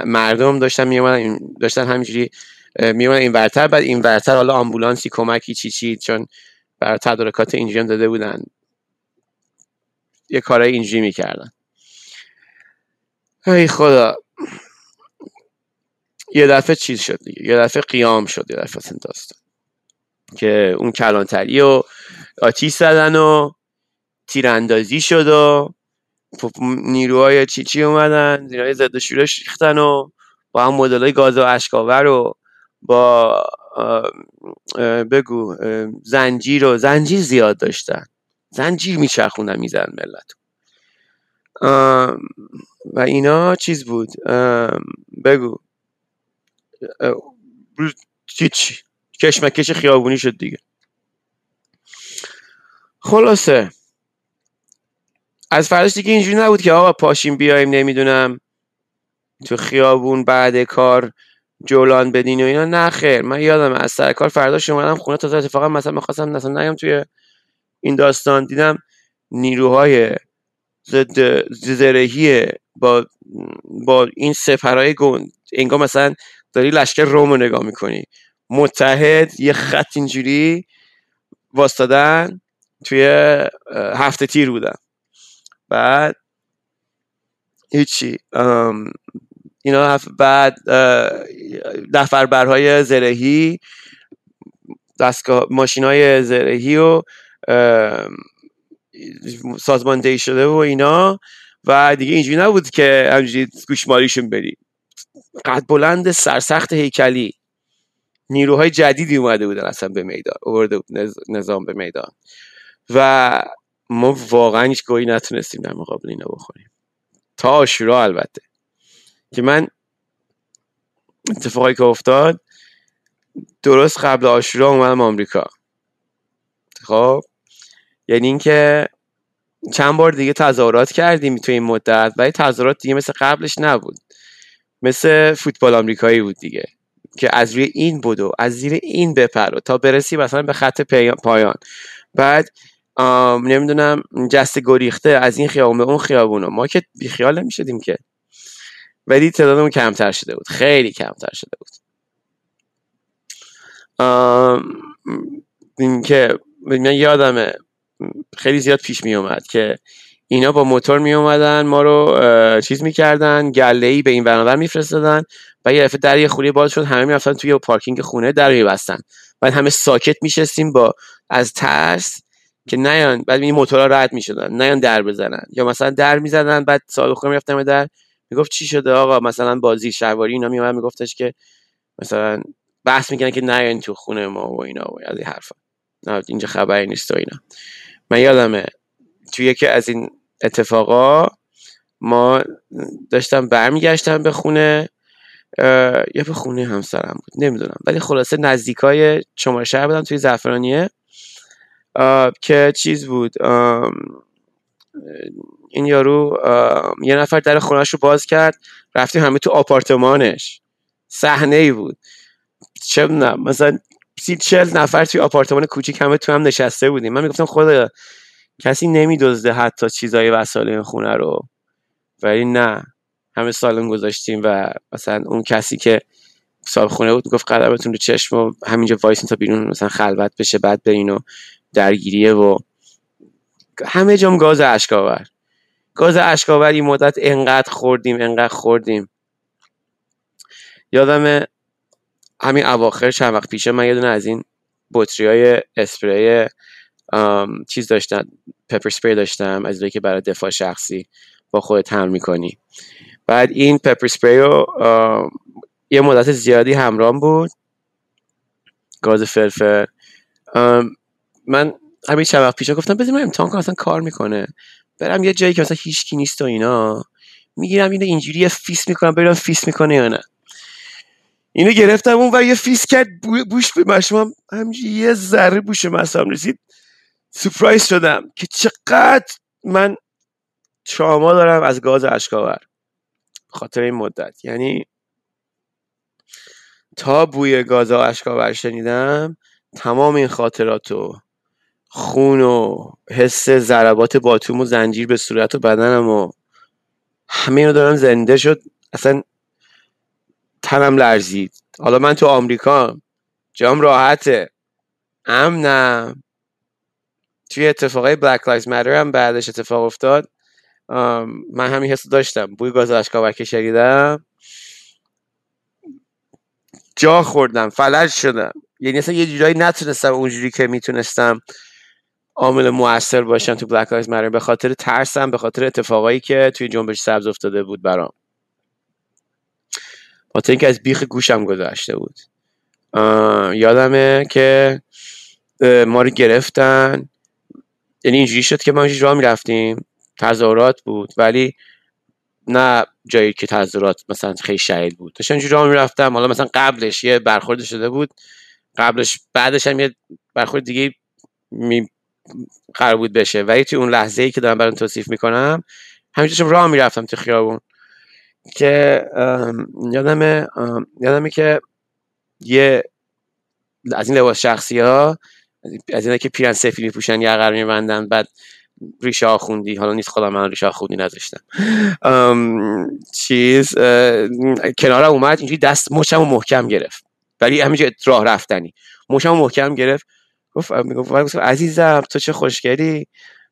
B: مردم داشتن میومدن داشتن همینجوری میومدن این ورتر. بعد این ورتر حالا آمبولانسی کمکی چی چی چون بر تدارکات اینجوری هم داده بودن. یه کارای اینجوری می‌کردن. ای خدا. یه دفعه چیز شد دیگه. یه دفعه قیام شد یه دفعه داستان. که اون کلانتری و آتیش زدن و تیراندازی شد و نیروهای چی چی اومدن؟ نیروهای ضد شورش ریختن و با هم مدل های گاز و اشکاور و با بگو زنجیر و زنجیر زیاد داشتن. زنجیر میچرخوندن میزن ملت. و اینا چیز بود؟ بگو. هیچ کشمکش خیابونی شد دیگه. خلاصه. از فرداش دیگه اینجوری نبود که آقا پاشیم بیایم نمی‌دونم تو خیابون بعد کار جولان بدین و اینا. نه خیر من یادم از سر کار فردا اومدم خونه تا اتفاقا مثلا می‌خواستم مثلا نگم توی این داستان دیدم نیروهای ضد زرهی با با این سفرهای گند انگار مثلا داری لشکر روم رو نگاه می‌کنی. متحد یه خط اینجوری واستادن توی هفته تیر بودن. بعد هیچی. اینا بعد دفتربرهای زرهی دستگاه ماشین های زرهی و سازماندهی شده و اینا. و دیگه اینجوری نبود که همجوری گوشمالیشون بری. قد بلند سرسخت هیکلی. نیروهای جدیدی اومده بودن اصلا به میدان اوورده نظام به میدان. و ما واقعا هیچ گویی نتونستیم در مقابل اینا بخوریم. تا آشورا البته. که من اتفاقی که افتاد درست قبل آشورا اومدم آمریکا. خب؟ یعنی اینکه چند بار دیگه تظاهرات کردیم تو این مدت ولی تظاهرات دیگه مثل قبلش نبود. مثل فوتبال آمریکایی بود دیگه. که از روی این بودو از زیر این بپر تا برسی مثلا به خط پایان. بعد نمی‌دونم جست گریخته از این خیابون به اون خیابون. ما که بیخیال نمی‌شدیم که. ولی تعدادمون کمتر شده بود. خیلی کمتر شده بود. این که من یادمه خیلی زیاد پیش می اومد که اینا با موتور می اومدن ما رو چیز می‌کردن گله ای به این برنامه میفرستادن و یه دفعه در یه خوری باز شد همه می‌رفتن توی پارکینگ خونه در میبستن. بعد همه ساکت میشستیم با از ترس که نیان بعد این موتورها رد می‌شدن نیان در بزنن. یا مثلا در می‌زدن بعد صاحب خونه می‌رفتن در می‌گفت چی شده آقا؟ مثلا بازی شهواری اینا میومد میگفتش که مثلا بحث می‌کنن که نیان تو خونه ما و اینا و از این حرفا. نه اینجا خبری نیست و اینا. من یادمه توی یکی از این اتفاقا ما داشتم برمیگشتم به خونه یا به خونه همسرم بود نمی‌دونم. ولی خلاصه نزدیکای شماره شهر بودم توی زعفرانیه. که چیز بود؟ این یارو یه نفر در خونهش رو باز کرد رفتیم همه تو آپارتمانش. صحنه ای بود. چه مثلا سی چل نفر توی آپارتمان کوچیک همه تو هم نشسته بودیم. من می‌گفتم خدا کسی نمیدزده حتی چیزای وسایل خونه رو. ولی نه همه سالن گذاشتیم و مثلا اون کسی که صاحب خونه بود گفت قدمتون رو چشم و همینجا وایسین تا بیرون مثلا خلوت بشه بعد برین و درگیریه و همه جام گاز اشک‌آور گاز اشک‌آور این مدت انقدر خوردیم انقدر خوردیم. یادم همین اواخر چند وقت پیشه من یه دونه از این بطری های اسپری چیز داشتم پپر سپری داشتم از که برای دفاع شخصی با خودت حمل می‌کنی. بعد این پپر سپری رو یه مدت زیادی همرام بود. گاز فلفل. من همین چند وقت پیش گفتم بذار امتحان کنم اصلا کار می‌کنه. برم یه جایی که مثلا هیچکی نیست و اینا. می‌گیرم اینو اینجوری فیس می‌کنم ببینم فیس می‌کنه یا نه. اینو گرفتم اون و یه فیس کرد بوش به مشمام همینجوری یه ذره بوش مشام رسید. surprise شدم که چقدر من تراما دارم از گاز اشک‌آور خاطر این مدت. یعنی تا بوی گاز اشک‌آور شنیدم تمام این خاطرات و خون و حس ضربات باتوم و زنجیر به صورت و بدنم و همه اینو دارم زنده شد. اصلا تنم لرزید. حالا من تو آمریکا جام راحته. امنم. توی اتفاقای بلک لایز مدر هم بعدش اتفاق افتاد. من همین حس داشتم. بوی گاز اشکاور که شنیدم جا خوردم. فلج شدم. یعنی اصلا یه جورایی نتونستم اونجوری که می‌تونستم عامل موثر باشم تو بلک مدر به خاطر ترسم به خاطر اتفاقایی که توی جنبش سبز افتاده بود برام. با اینکه از بیخ گوشم گذاشته بود. یادمه که ما رو گرفتن. یعنی اینجوری شد که ما راه می‌رفتیم. تظاهرات بود ولی نه جایی که تظاهرات مثلا خیلی شهید بود. داشتم اینجوری راه می‌رفتم حالا مثلا قبلش یه برخورد شده بود. قبلش بعدش هم یه برخورد دیگه می قرار بود بشه. ولی توی اون لحظه ای که دارم برام توصیف می‌کنم همینجوری راه می‌رفتم تو خیابون که یادمه یادمه که یه از این لباس شخصی ها از اینه که پیرن سفید میپوشن یقر میبندن بعد ریشه آخوندی حالا نیست خودم من ریشه آخوندی نذاشتم. چیز کنارم اومد اینجوری دست مچم محکم گرفت. ولی همینجا راه رفتنی. مچم محکم گرفت. گفت می‌گفت عزیزم تو چه خوشگلی؟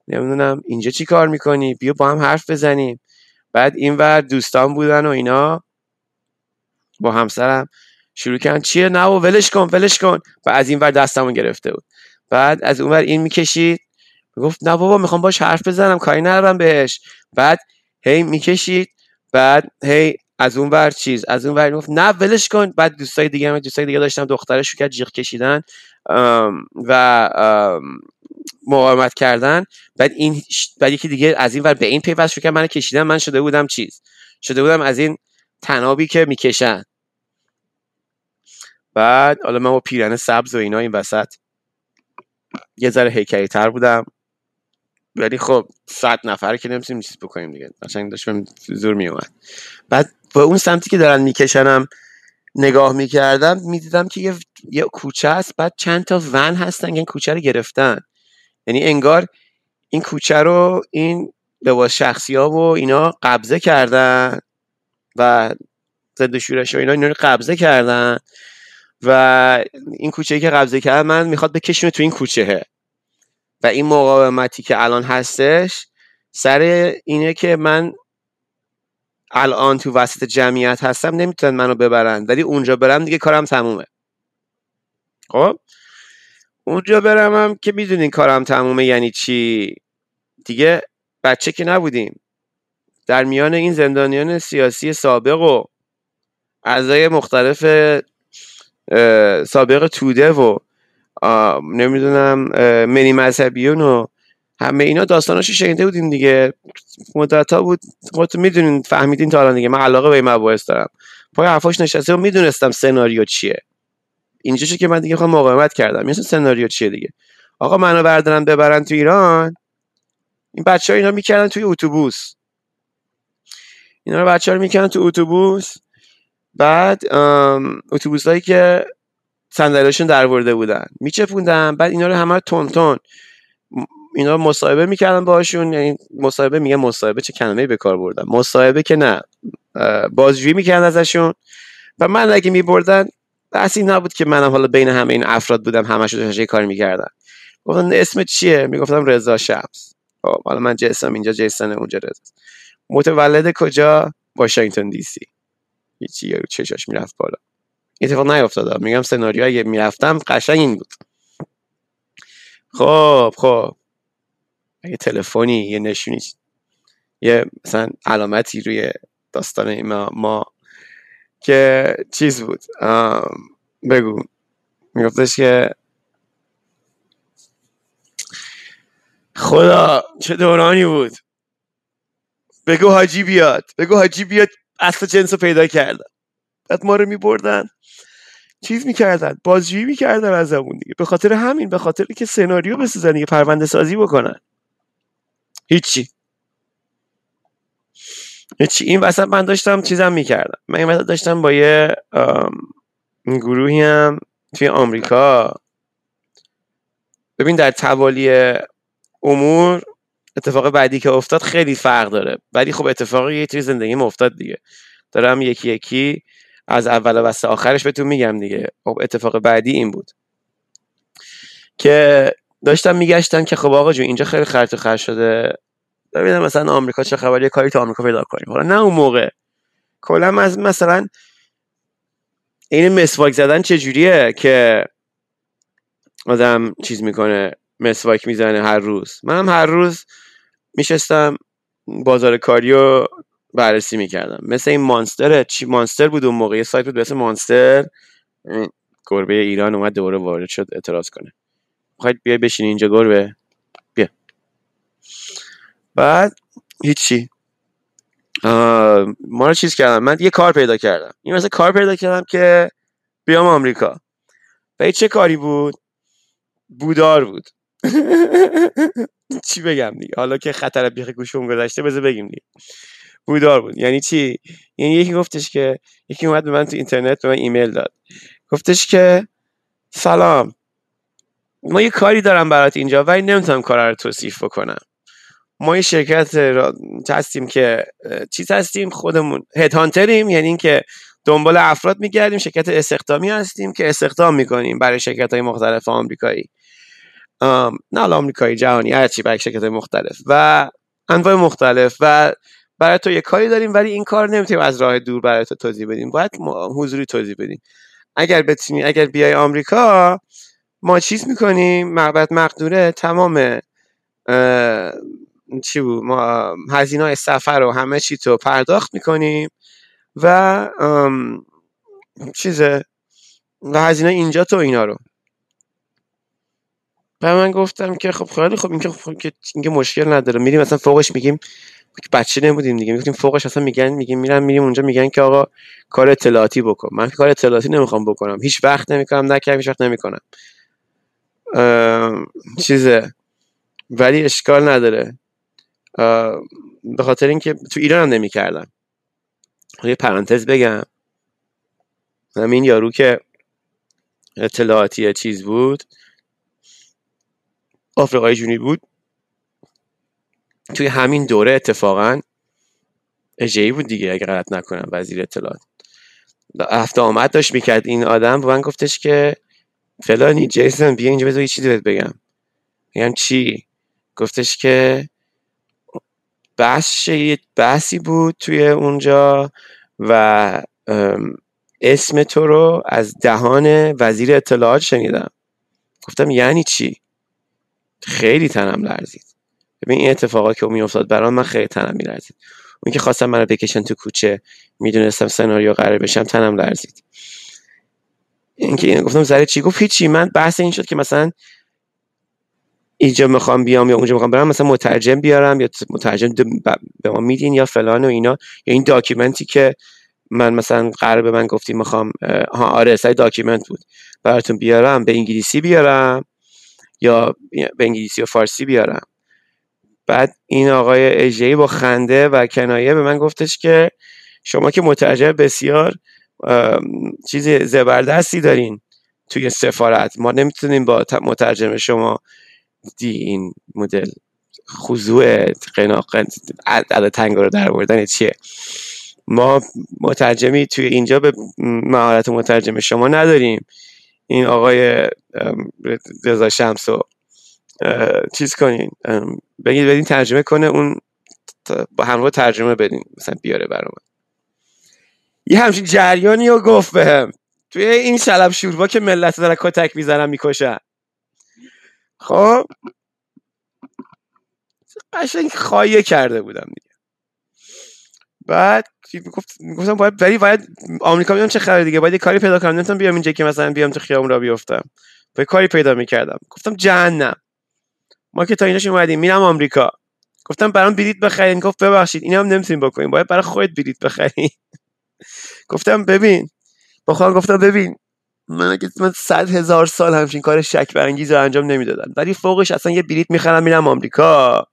B: نمی‌دونم اینجا چی کار می‌کنی؟ بیا با هم حرف بزنیم. بعد این ور دوستان بودن و اینا با همسرم شروع کردن چیه؟ نه و ولش کن ولش کن. و از این ور دستمون گرفته بود. بعد از اون ور این می‌کشید. گفت نه بابا می‌خوام باش حرف بزنم کاری ندارم بهش. بعد هی می‌کشید. بعد هی از اون ور چیز از اون ور گفت نه ولش کن. بعد دوستای دیگه هم دوستای دیگه داشتم دخترش کرد جیغ کشیدن و مقاومت کردن. بعد این بعد یکی دیگه از این ور به این پیوست شد که من کشیدم من شده بودم چیز؟ شده بودم از این تنابی که می‌کشن. بعد حالا من با پیرن سبز و اینا این وسط یه ذره هیکلی تر بودم. ولی خب صد نفر که نمی‌تونیم چیز بکنیم دیگه. قشنگ داشت زور میومد بعد با اون سمتی که دارن میکشنم نگاه می‌کردم می‌دیدم که یه, یه کوچه است بعد چند تا ون هستن که این کوچه رو گرفتن. یعنی انگار این کوچه رو این لباس شخصی ها و اینا قبضه کردن و ضد شورش و اینا اینا رو قبضه کردن و این کوچه که قبضه کرد من می‌خواد بکشونه تو این کوچه و این مقاومتی که الان هستش سر اینه که من الان تو وسط جمعیت هستم نمی‌تونن منو ببرن. ولی اونجا برم دیگه کارم تمومه. خب؟ اونجا برمم که می‌دونین کارم تمومه یعنی چی؟ دیگه بچه که نبودیم. در میان این زندانیان سیاسی سابق و اعضای مختلف سابق توده و نمی‌دونم منی مذهبیون و همه اینا داستاناشو شنیده بودیم دیگه. مدت ها بود خودتون می‌دونین فهمیدین تا الان دیگه. من علاقه به این مباحث دارم. پای حرفاش نشسته و می‌دونستم سناریو چیه. اینجا که من دیگه خواهم مقاومت کردم. مثل سناریو چیه دیگه؟ آقا منو بردارن ببرن تو ایران؟ این بچه ها اینا می‌کردن توی اتوبوس. اینا رو بچه ها رو می‌کردن تو اتوبوس. بعد اتوبوس که صندلیاشون در ورده بودن. میچپوندن. بعد اینا رو همه تون تون. اینا مصاحبه می‌کردن باشون یعنی مصاحبه میگه مصاحبه چه کلمه به کار بردن. مصاحبه که نه بازجویی می‌کردن ازشون و من اگه میبردن بحثی نبود که منم حالا بین همه این افراد بودم همش رو کار می‌کردن. گفتن اسم چیه؟ می‌گفتم رضا شمس. خب حالا من جسم اینجا جیسن اونجا رضا. متولد کجا؟ واشنگتن دی سی. هیچی چشاش می‌رفت بالا. اتفاق نیافتاد میگم سناریو اگه می‌رفتم قشنگ این بود. خب خب. اگه تلفنی یه نشونی یه مثلا علامتی روی داستان ما, ما که چیز بود. بگو. میگفتش که خدا چه دورانی بود. بگو حاجی بیاد. بگو حاجی بیاد اصل جنس رو پیدا کردن بعد ما رو میبردن. چیز می‌کردن. بازجویی می‌کردن از همون دیگه. به خاطر همین به خاطر که سناریو بسازن یه پرونده سازی بکنن. هیچی. هیچی. این وسط من داشتم چیزم می‌کردم. من این داشتم با یه گروهی هم توی آمریکا. ببین در توالی امور اتفاق بعدی که افتاد خیلی فرق داره. ولی خب اتفاقی یه توی زندگی افتاد دیگه. دارم یکی یکی از اول و آخرش بهتون میگم دیگه. خب اتفاق بعدی این بود. که داشتم میگشتم که خب آقا جون اینجا خیلی خرط و خر شده. ببینم مثلا آمریکا چه خبر یه کاری تو آمریکا پیدا کنیم. حالا نه اون موقع. کلا از مثلا این مسواک زدن چجوریه که آدم چیز می‌کنه مسواک می‌زنه هر روز؟ منم هر روز میشستم بازار کاریو بررسی می‌کردم. مثل این مانستر چی مانستر بود اون موقع؟ یه سایت بود مثل مانستر. گربه ایران اومد دوباره وارد شد اعتراض کنه. می‌خواید بیای بشین اینجا گربه؟ بیا. بعد هیچی. ما رو چیز کردم. من یه کار پیدا کردم. این مثل کار پیدا کردم که بیام آمریکا. و چه کاری بود؟ بودار بود. چی بگم دیگه؟ حالا که خطر بیخ گوشم گذشته بذار بگیم دیگه. بودار بود. یعنی چی؟ یعنی یکی گفتش که یکی اومد به من تو اینترنت به من ایمیل داد. گفتش که سلام. ما یه کاری دارم برات اینجا ولی نمی‌تونم کار رو توصیف بکنم. ما یه شرکت هستیم که چیز هستیم خودمون هد هانتریم یعنی اینکه دنبال افراد میگردیم شرکت استخدامی هستیم که استخدام می‌کنیم برای شرکت های مختلف آمریکایی. نه آمریکایی جهانی هرچی برای شرکت های مختلف. و انواع مختلف. و برای تو یه کاری داریم ولی این کار نمی‌تونیم از راه دور برای تو توضیح بدیم. باید حضوری توضیح بدیم. اگر بتونی اگر بیای آمریکا ما چیز می‌کنیم؟ مقبت مقدوره؟ تمام چی بود؟ ما هزینه سفر و همه چی تو پرداخت می‌کنیم و چیزه؟ و هزینه اینجا تو اینا رو. و من گفتم که خب خیلی خب اینکه خب اینکه مشکل نداره. میریم مثلا فوقش میگیم بچه نبودیم دیگه. می‌گفتیم فوقش اصلا میگن میگیم میرم میریم اونجا میگن که آقا کار اطلاعاتی بکن. من کار اطلاعاتی نمی‌خوام بکنم. هیچ وقت نمی‌کنم نکردم هیچ وقت نمی‌کنم. چیزه. ولی اشکال نداره. به خاطر اینکه تو ایران هم نمی‌کردم. یه پرانتز بگم. همین یارو که اطلاعاتی چیز بود آفریقای جنوبی بود. توی همین دوره اتفاقا اجهی بود دیگه اگه غلط نکنم وزیر اطلاعات. هفته آمد داشت می‌کرد. این آدم به من گفتش که فلانی. جیسن بیا اینجا بذار یه چیزی بهت بگم. میگم چی؟ گفتش که بحث بحثی بود توی اونجا و اسم تو رو از دهان وزیر اطلاعات شنیدم. گفتم یعنی چی؟ خیلی تنم لرزید. ببین این اتفاقا که افتاد برام من خیلی تنم میلرزید. اون که خواستم منو بکشن تو کوچه می‌دونستم سناریو قرار بشم تنم لرزید. اینکه اینو گفتم زره چی؟ گفت هیچی. من بحث این شد که مثلا اینجا می‌خوام بیام یا اونجا می‌خوام برم مثلا مترجم بیارم یا مترجم به ما میدین یا فلان و اینا. یا این داکیومنتی که من مثلا قرار به من گفتی می‌خوام ها آره سای داکیومنت بود. براتون بیارم به انگلیسی بیارم یا به انگلیسی و فارسی بیارم. بعد این آقای اجهی با خنده و کنایه به من گفتش که شما که مترجم بسیار چیز زبردستی دارین توی سفارت. ما نمی‌تونیم با مترجم شما دی این مدل خضوع قناقن عدد تنگ رو در بردن چیه. ما مترجمی توی اینجا به مهارت مترجم شما نداریم. این آقای رضا شمس رو چیز کنین. بگید بدین ترجمه کنه اون با همراه ترجمه بدین. مثلا بیاره برام یه همچین جریانی رو گفت بهم. توی این شلب شوربا که ملت دارن کتک می‌زنن می‌کشن. خب؟ قشنگ خواهیه کرده بودم دیگه. بعد گفتم باید ولی باید آمریکا بیام چه خبره دیگه؟ باید یه کاری پیدا کنم. نمی‌تونم بیام اینجا که مثلا بیام تو خیابون را بیفتم. باید کاری پیدا می‌کردم. گفتم جهنم. ما که تا اینجاش اومدیم. میرم آمریکا. گفتم برام بلیط بخرین. گفت ببخشید. اینم نمی‌تونیم بکنیم. باید برای خودت بلیط بخرین. گفتم ببین با خودم گفتم ببین من اگه من صد هزار سال همچین کار شک برانگیز رو انجام نمی‌دادم. ولی فوقش اصلا یه بلیط می‌خرم میرم آمریکا.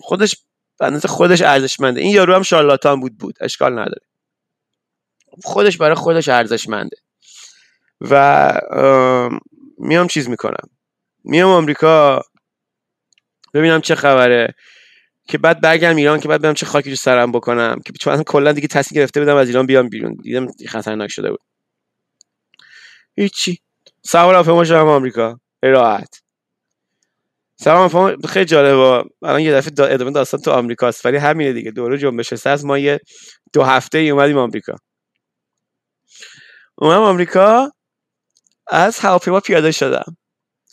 B: خودش بنده خودش ارزشمنده. این یارو هم شارلاتان بود بود. اشکال نداره. خودش برای خودش ارزشمنده. و میام چیز می‌کنم. میام آمریکا. ببینم چه خبره. که بعد برگردم ایران که بعد برم چه خاکی رو سرم بکنم. که چون کلا دیگه تصمیم گرفته بودم از ایران بیام بیرون. دیدم خطرناک شده بود. هیچی. سوار هواپیما شدم آمریکا. راحت. سلام فهم خیلی جالبه. الان یه دفعه دا ادامه داستان تو آمریکاست ولی همینه دیگه. دوره جنبش سبز ما یه دو هفته ای اومدیم آمریکا. اومدم آمریکا. از هواپیما پیاده شدم.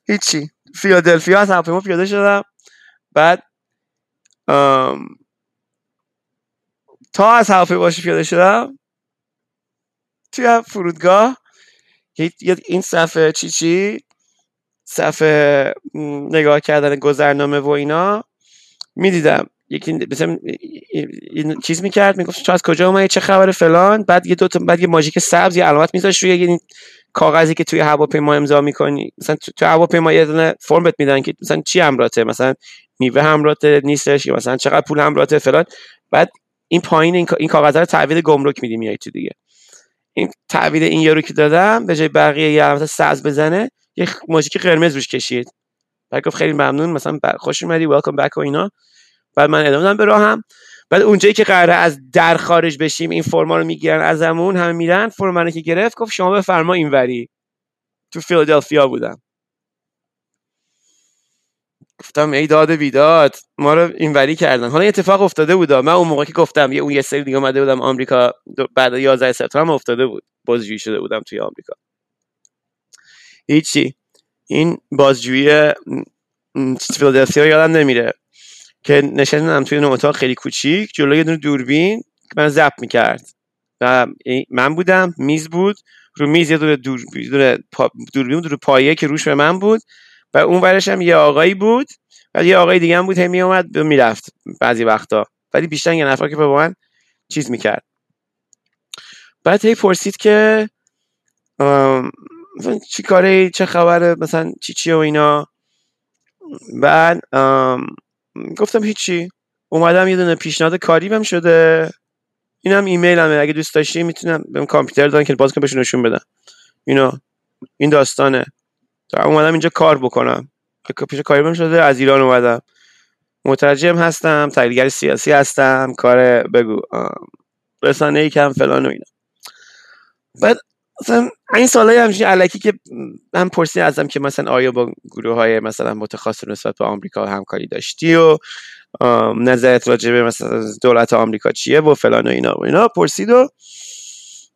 B: هیچی. فیلادلفیا از هواپیما پیاده شدم. بعد تا از هواپیما پیاده شدم توی فرودگاه این صفحه چی چی؟ صفحه نگاه کردن گذرنامه و اینا می‌دیدم. یکی مثلا چیز می‌کرد می‌گفت تو از کجا اومدی چه خبر فلان؟ بعد یه دو تا بعد یه ماژیک سبز یه علامت میذاشت روی این کاغذی که توی هواپیما امضا می‌کنی. مثلا تو, تو هواپیما یه دونه فرم بهت میدن که مثلا چی همراهته مثلا میوه همراهته نیستش یا مثلا چقدر پول همراهته فلان. بعد این پایین این, کا- این کاغذ رو تحویل گمرک میدی میای تو دیگه. این تحویل این یارو که دادم به جای بقیه یه علامت سبز بزنه یه ماژیک قرمز روش کشید. بعد گفت خیلی ممنون مثلا خوش اومدی ویلکام بک و اینا. بعد من ادامه دادم به راهم. بعد اونجایی که قراره از در خارج بشیم این فرما رو می‌گیرن ازمون همه میرن. فرما رو که گرفت گفت شما بفرما اینوری. تو فیلادلفیا بودم. گفتم ای داد بیداد ما رو اینوری کردن. حالا اتفاق افتاده بود من اون موقع که گفتم یه اون یه سری دیگه اومده بودم آمریکا بعد از 11 سپتامبر افتاده بود. بازجویی شده بودم توی آمریکا. هیچی. این بازجویی فیلادلفیا یادم نمیره. که نشستم توی اون اتاق خیلی کوچیک جلوی یه دونه دوربین که من ضبط می‌کرد. و من بودم میز بود رو میز یه دور پا- دوربین بود رو پایه که روش به من بود. و اون ورش هم یه آقایی بود و یه آقای دیگه هم بود هی میومد می‌رفت بعضی وقتا. ولی بیشتر یه نفر که به من چیز می‌کرد. بعد هی پرسید که چی کاره چه خبره مثلا چی چیه و اینا. بعد گفتم هیچی. اومدم یه دونه پیشنهاد کاری بهم شده. اینم ایمیل همه. اگه دوست داشتی می‌تونم بهم کامپیوتر دادن که باز کنم بهشون نشون بدم. اینا این داستانه. تا اومدم اینجا کار بکنم. پیش کاری بهم شده از ایران اومدم. مترجم هستم تحلیلگر سیاسی هستم. کار بگو. رسانه ای کم فلان و اینا. بعد مثلا این سالهای همچین علکی که هم پرسی ازم که مثلا آیا با گروه های مثلا متخصص نسبت به آمریکا همکاری داشتی و نظرت راجع به مثلا دولت آمریکا چیه و فلان و اینا و اینا پرسید و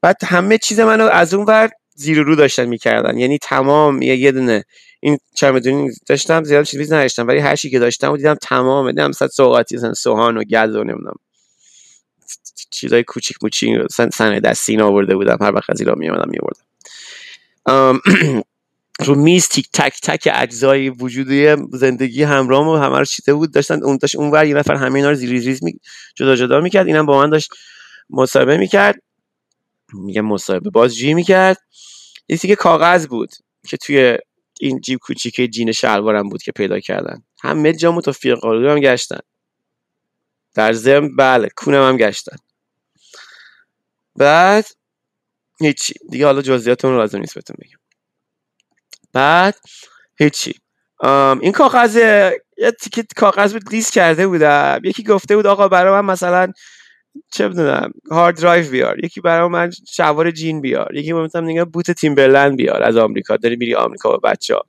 B: بعد همه چیز منو از اون ور زیر رو داشتن می‌کردن. یعنی تمام یه دونه. این چمدونی داشتم زیاد چیزی نداشتم ولی هر که داشتم و دیدم تمام دیدم مثلا سوغاتی مثلا سوهان و گز و نمی‌دونم. چیزای کوچیک موچیک مثلا صنایع دستی اینا آورده بودم. هر وقت از ایران میومدم میوردم رو میز تیک تک تک اجزای وجودی زندگی همراه و همه رو چیده بود. داشتن اون داشت اون ور یه نفر همه اینا رو زیر ریز می جدا جدا می‌کرد. اینم با من داشت مصاحبه می‌کرد. میگم مصاحبه بازجویی می‌کرد. یه که کاغذ بود که توی این جیب کوچیک جین شلوارم بود که پیدا کردن. همه جامو تا فیق هم گشتن. در ضمن بله کونم هم گشتن. بعد هیچی. دیگه حالا رو لازم نیست بهتون بگم. بعد هیچی. این کاغذ یه تیکه کاغذ بود لیست کرده بودم. یکی گفته بود آقا برای من مثلا چه بدونم hard drive بیار. یکی برای من شلوار جین بیار. یکی مثلا میگه boot Timberland بیار از آمریکا. داری میری آمریکا با بچه ها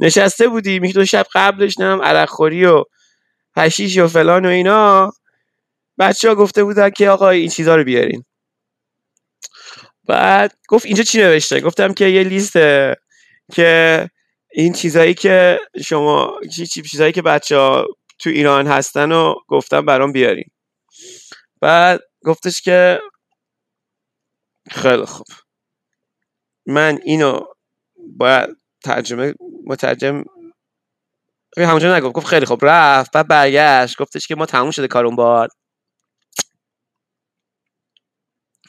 B: نشسته بودیم یک دو شب قبلش نم عرق خوری و هشیش و فلان و اینا. بچه ها گفته بودن که آقا این چیزا رو بیارین. بعد گفت اینجا چی نوشته؟ گفتم که یه لیسته که این چیزایی که شما چی- چیزایی که بچه ها تو ایران هستن و گفتم برام بیارین. بعد گفتش که خیلی خوب. من اینو باید ترجمه مترجم همونجا نگفت. گفت خیلی خوب. رفت بعد برگشت. گفتش که ما تموم شده کار اون بار.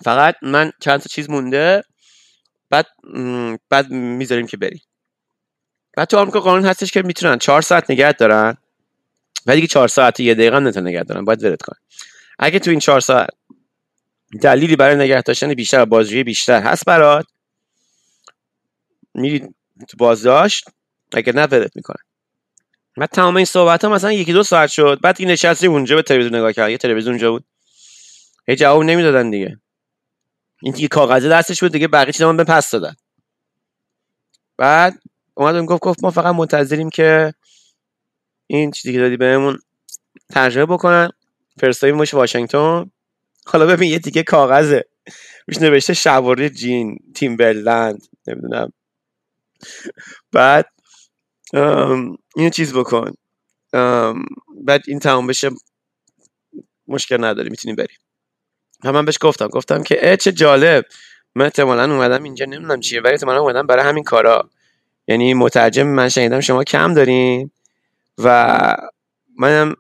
B: فقط من چند تا چیز مونده. بعد بعد می‌ذاریم که بری بعد تو آمریکا قانون هستش که می‌تونن چهار ساعت نگهت دارن. ولی دیگه چهار ساعت یه دقیقه نتونن نگه دارن. باید ولت کن اگه تو این چهار ساعت دلیلی برای نگه داشتن بیشتر و بازجویی بیشتر هست برات میری تو بازداشت اگه نه ولت می‌کنن بعد تمام این صحبت ها مثلا یکی دو ساعت شد بعد این نشستی اونجا به تلویزیون نگاه کرد یه تلویزیون اونجا بود. هیچ جواب نمی‌دادن دیگه. این دیگه کاغذه دستش بود دیگه بقیه چیزا من پس دادن. بعد اومد گفت گفت ما فقط منتظریم که این چیزی که دادی بهمون ترجمه بکنن. فرستایی باشه واشنگتن. حالا ببین یه دیگه کاغذه. روش نوشته شواری جین تیمبرلند نمی‌دونم. بعد اینو چیز بکن. بعد این تمام بشه. مشکل نداری می‌تونیم بریم و من بهش گفتم. گفتم که اه جالب. من احتمالا اومدم اینجا نمی‌دونم چیه ولی احتمالا اومدم برای همین کارا. یعنی مترجم من شنیدم شما کم دارین و منم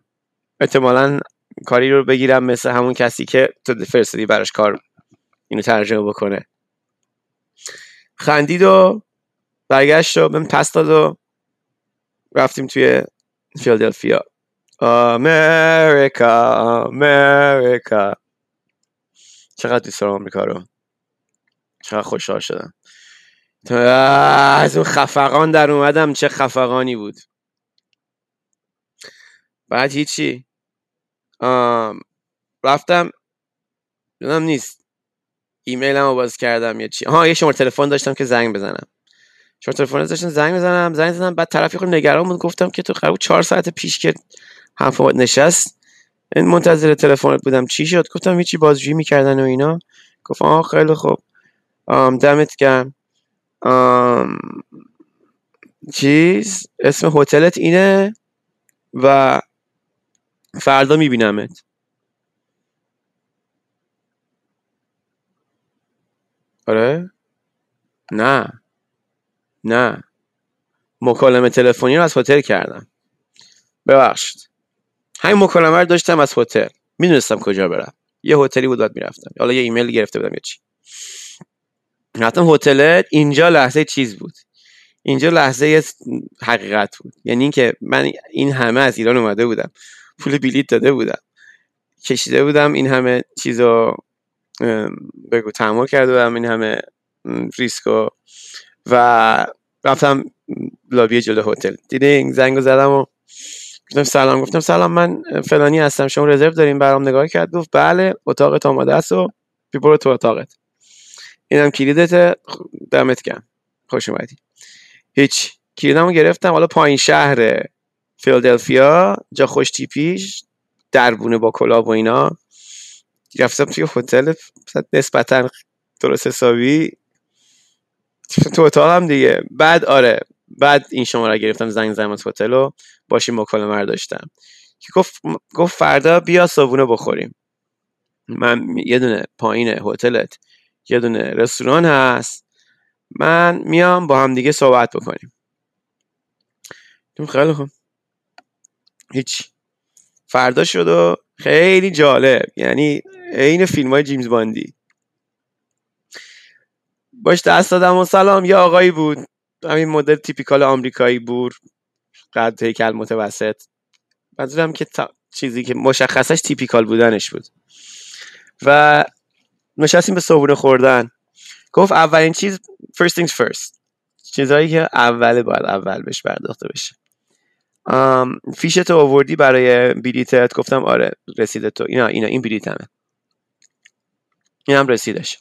B: احتمالا کاری رو بگیرم مثل همون کسی که تو فرستادی براش کار اینو ترجمه بکنه. خندید و برگشت و بهم پس داد و رفتیم توی فیلادلفیا. امریکا امریکا چقدر دوست دارم آمریکا رو. چقدر خوشحال شدم. از اون خفقان در اومدم چه خفقانی بود. بعد هیچی. رفتم یادم نیست. ایمیل هم باز کردم یا چی. ها یه شماره تلفن داشتم که زنگ بزنم. شماره تلفن داشتم زنگ بزنم زنگ زدم. بعد طرفی خود نگران بود گفتم که تو قرار چهار ساعت پیش که هم نشست. این منتظر تلفنت بودم. چی شد؟ گفتم هیچی بازجویی می‌کردن و اینا. گفت آه خیلی خوب. دمت گرم. چیز؟ اسم هتلت اینه و فردا میبینمت. آره؟ نه. نه. مکالمه تلفنی رو از هتل کردم. ببخشید. همین مکالمه رو داشتم از هتل. می‌دونستم کجا برم. یه هتلی بود باید می‌رفتم. حالا یه ایمیل گرفته بودم یا چی. رفتم هتل. اینجا لحظه چیز بود. اینجا لحظه حقیقت بود. یعنی اینکه من این همه از ایران اومده بودم. پول بلیط داده بودم. کشیده بودم این همه چیزو بگو تحمل کرده بودم این همه ریسکو و رفتم لابی جلو هتل. دیدین زنگو زدم و گفتم سلام. گفتم سلام من فلانی هستم شما رزرو داریم برام نگاه کرد. گفت بله اتاقت آماده است و بی برو تو اتاقت. اینم کلیدت دمت گرم. خوش اومدی. هیچ کلیدمو گرفتم. حالا پایین شهر فیلادلفیا جا خوش تیپیش دربونه با کلاه و اینا. رفتم توی هتل نسبتا درست حسابی. تو اتاقم دیگه. بعد آره بعد این شماره گرفتم زنگ زدم از هتل و باشی مکالمه رو داشتم. که گفت گفت فردا بیا صابونه بخوریم. من یه دونه پایین هتلت یه دونه رستوران هست. من میام با هم دیگه صحبت بکنیم. خیلی خوب. هیچ فردا شد و خیلی جالب. یعنی عین فیلم های جیمز باندی. باش دست دادم و سلام. یه آقایی بود. همین مدل تیپیکال آمریکایی بود قد هیکل متوسط. منظورم که چیزی که مشخصش تیپیکال بودنش بود. و نشستیم به صبحونه خوردن. گفت اولین چیز first things first. چیزهایی که اوله باید اول بهش پرداخته بشه. فیشت آوردی برای بلیتت؟ گفتم آره رسیده تو. اینا اینا این بلیتمه این هم رسیدش.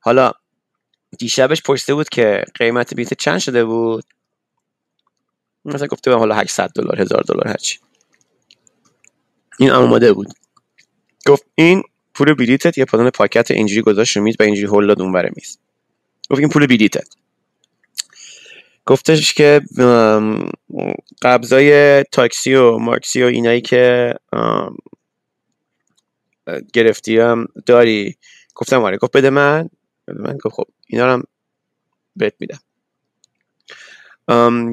B: حالا دیشبش پرسیده بود که قیمت بلیت چند شده بود؟ مثلا گفته بود حالا 800 دلار 1000 دلار هرچی این اومده بود. گفت این پول بلیتت یه پادان پاکت اینجوری گذاشت رو میز و اینجوری هول داد اونور میز. گفت این پول بلیتت. گفتش که قبضای تاکسی و مارکسی و اینایی که گرفتی هم داری. گفتم آره. گفت بده من. من. گفت خب اینا رو هم بهت میدم.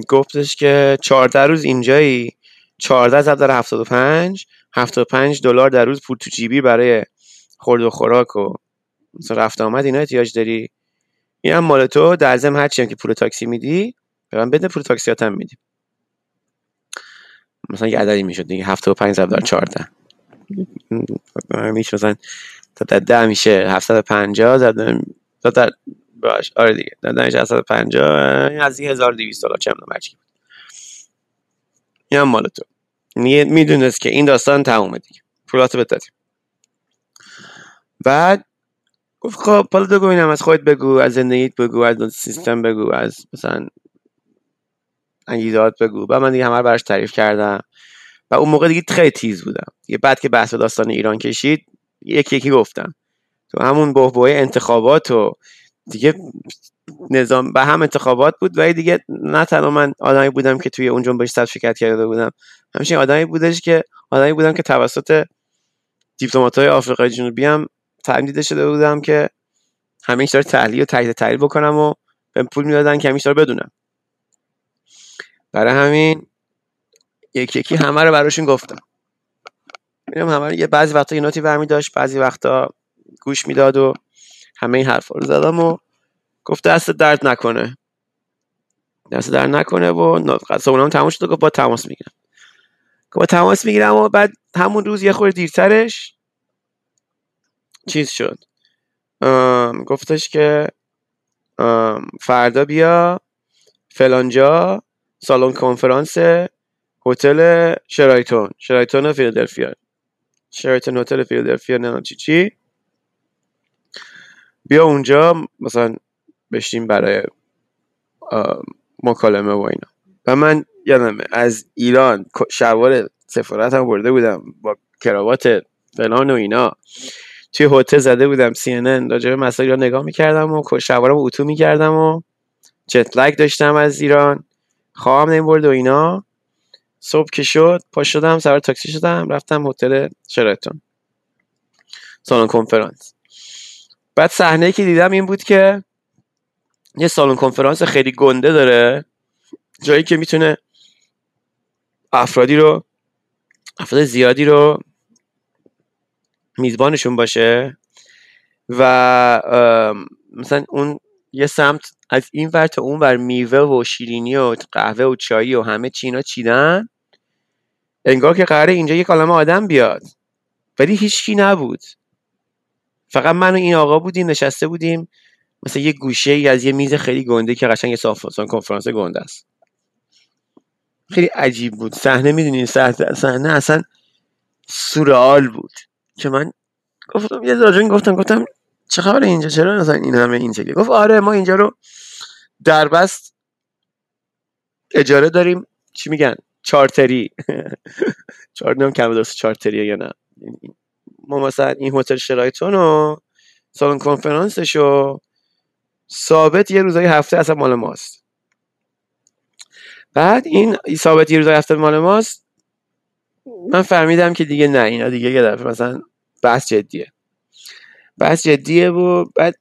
B: گفتش که 14 روز اینجایی. 14 ضرب در 75 75 دلار در روز پول تو جیبی برای خورد و خوراک و مثلا رفت آمد. اینا احتیاج داری. این هم مال تو. در ضمن هم که پول تاکسی میدی به بده پول تاکسی هم میدیم. مثلا یه عددی می‌شد دیگه 75 ضرب در 14 میشه مثلا تا در ده میشه 750 زد تا در باش آره دیگه. در ده میشه 750 این از 1200 دلار چه می‌دونم هرچی این هم مال تو. می‌دونست که این داستان تمومه دیگه. پولاتو بتدیم بعد گفت خب حالا بگو اینم از خودت بگو از زندگیت بگو از سیستم بگو از مثلا انگیزات بگو. و من دیگه همه رو براش تعریف کردم. و اون موقع دیگه خیلی تیز بودم. دیگه بعد که بحث داستان ایران کشید یکی یکی گفتم. تو همون بحبوهای انتخابات و دیگه نظام به هم انتخابات بود و دیگه نه تنها من آدمی بودم که توی اون جنبش صد شرکت کرده بودم. همچنین آدمی بودش که آدمی بودم که توسط های آفریقای جنوبی هم شده بودم که همه داره تحلیل و تحلیل تحلیل بکنم و به پول می‌دادن که همیشه بدونم. برای همین یکی یکی همه رو براشون گفتم. میرم همه رو یه بعضی وقتا یه نوتی برمی داشت بعضی وقتا گوش می‌داد و همه این حرفا رو زدم و گفت دست درد نکنه. دست درد نکنه و هم تموم شد و گفت با تماس می‌گیرم. با تماس می‌گیرم و بعد همون روز یه خورده دیرترش چیز شد. گفتش که فردا بیا فلانجا سالن کنفرانس هتل شرایتون شرایتون فیلادلفیا. شرایتون هتل فیلادلفیا نه چی چی. بیا اونجا مثلا بشیم برای مکالمه و اینا. و من یادمه از ایران شوار سفارت هم برده بودم با کراوات فلان و اینا. توی هتل زده بودم سی ان راجع به مسائل نگاه می‌کردم و شوارم اتو می‌کردم و جت داشتم از ایران. خواهم نمی‌برد و اینا. صبح که شد پا شدم سوار تاکسی شدم رفتم هتل شرایتون سالن کنفرانس. بعد صحنه که دیدم این بود که یه سالن کنفرانس خیلی گنده داره. جایی که می‌تونه افرادی رو افراد زیادی رو میزبانشون باشه و مثلا اون یه سمت از این ور تا اون ور میوه و شیرینی و قهوه و چایی و همه چینا چیدن؟ انگار که قراره اینجا یک عالم آدم بیاد. ولی هیچکی نبود. فقط من و این آقا بودیم نشسته بودیم. مثلا یه گوشه ای از یه میز خیلی گنده که قشنگ یه کنفرانس گنده است. خیلی عجیب بود. صحنه می‌دونین؟ صحنه اصلا سورئال بود. که من گفتم یه راجون گفتم گفتم چه خبر اینجا؟ چرا مثلا این همه این شکلی گفت آره ما اینجا رو دربست اجاره داریم. چی میگن؟ چارتری. چارت نیم کم درست چارتریه یا نه. ما مثلا این هتل شرایتون و سالن کنفرانسش و ثابت یه روزای هفته اصلا مال ماست. بعد این ثابت یه روزای هفته مال ماست. من فهمیدم که دیگه نه اینا دیگه یه دفعه مثلا بحث جدیه. بحث جدیه و بعد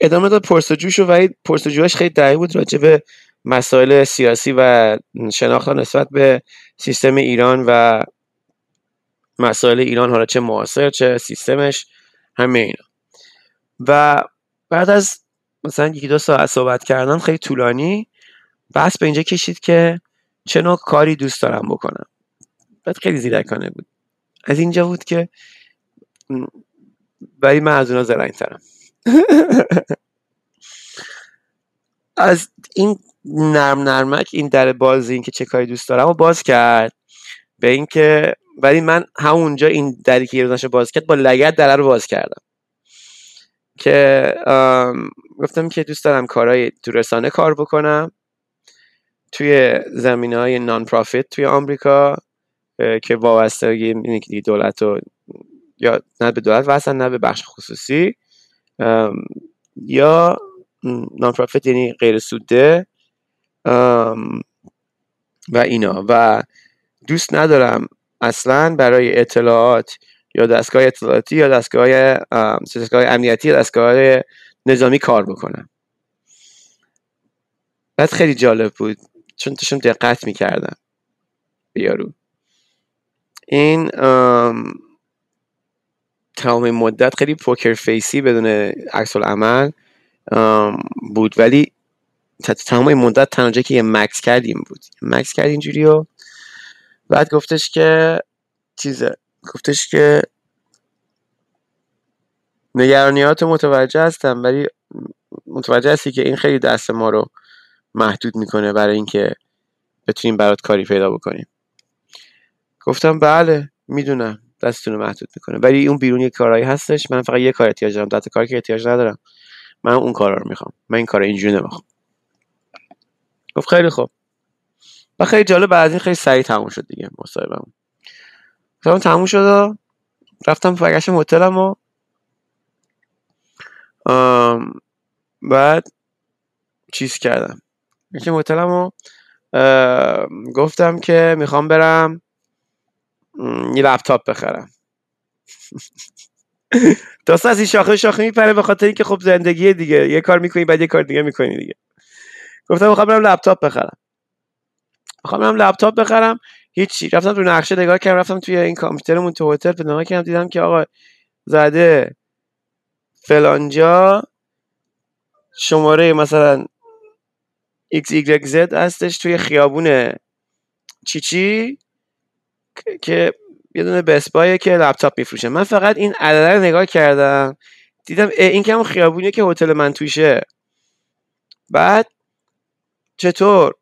B: ادامه داد پرسجوش و ولی پرسجوهاش خیلی دقیق بود راجع به مسائل سیاسی و شناخت نسبت به سیستم ایران و مسائل ایران حالا چه معاصر چه سیستمش همه اینا. و بعد از مثلا یکی دو ساعت صحبت کردن خیلی طولانی بحث به اینجا کشید که چه نوع کاری دوست دارم بکنم. بعد خیلی زیرکانه بود. از اینجا بود که ولی من از اونا زرنگ ترم از این نرم نرمک این در بازی این که چه کاری دوست دارم و باز کرد. به اینکه ولی من همونجا این دری که یه باز کرد با لگت در رو باز کردم. که گفتم که دوست دارم کارهای تو رسانه کار بکنم. توی زمین های نان پرافیت توی آمریکا که وابستگی دولت و یا نه به دولت واسه نه به بخش خصوصی. یا نان پرافیت یعنی غیر سوده. و اینا. و دوست ندارم اصلا برای اطلاعات یا دستگاه اطلاعاتی یا دستگاه دستگاه امنیتی یا دستگاه نظامی کار بکنم. بعد خیلی جالب بود. چون توشون دقت می‌کردم بیارو این تمام مدت خیلی پوکر فیسی بدون عکس عمل بود. ولی تمام مدت تنها که یه مکس کردیم بود. مکس کرد اینجوری و بعد گفتش که چیزه. گفتش که نگرانیات متوجه هستم ولی متوجه هستی که این خیلی دست ما رو محدود می‌کنه برای اینکه بتونیم برات کاری پیدا بکنیم. گفتم بله می‌دونم. دستتون رو محدود می‌کنه. ولی اون بیرون یه کارهایی هستش. من فقط یه کار احتیاج دارم. دست کاری که احتیاج ندارم. من اون کارا رو می‌خوام. من این کار اینجوری نمی‌خوام. گفت خیلی خوب. و خیلی جالب بعد این خیلی سریع تموم شد دیگه مصاحبهمون. خیلی تموم شد و رفتم برگشتم هتلم و بعد چیز کردم. یکی هتلم و گفتم که می‌خوام برم یه لپتاپ بخرم. داستان از این شاخه شاخه میپره به خاطر اینکه خب زندگی دیگه. یه کار می‌کنی بعد یه کار دیگه می‌کنی دیگه. گفتم می‌خوام برم لپتاپ بخرم. می‌خوام برم لپتاپ بخرم. هیچی. رفتم تو نقشه نگاه کردم رفتم توی این کامپیوترمون تو هتل پیدا کردم. دیدم که آقا زده فلانجا شماره مثلا XYZ هستش توی خیابون چیچی که- یه دونه بسپایه که لپتاپ میفروشه. من فقط این عدد رو نگاه کردم. دیدم این که همون خیابونیه که هتل من توشه. بعد چطور؟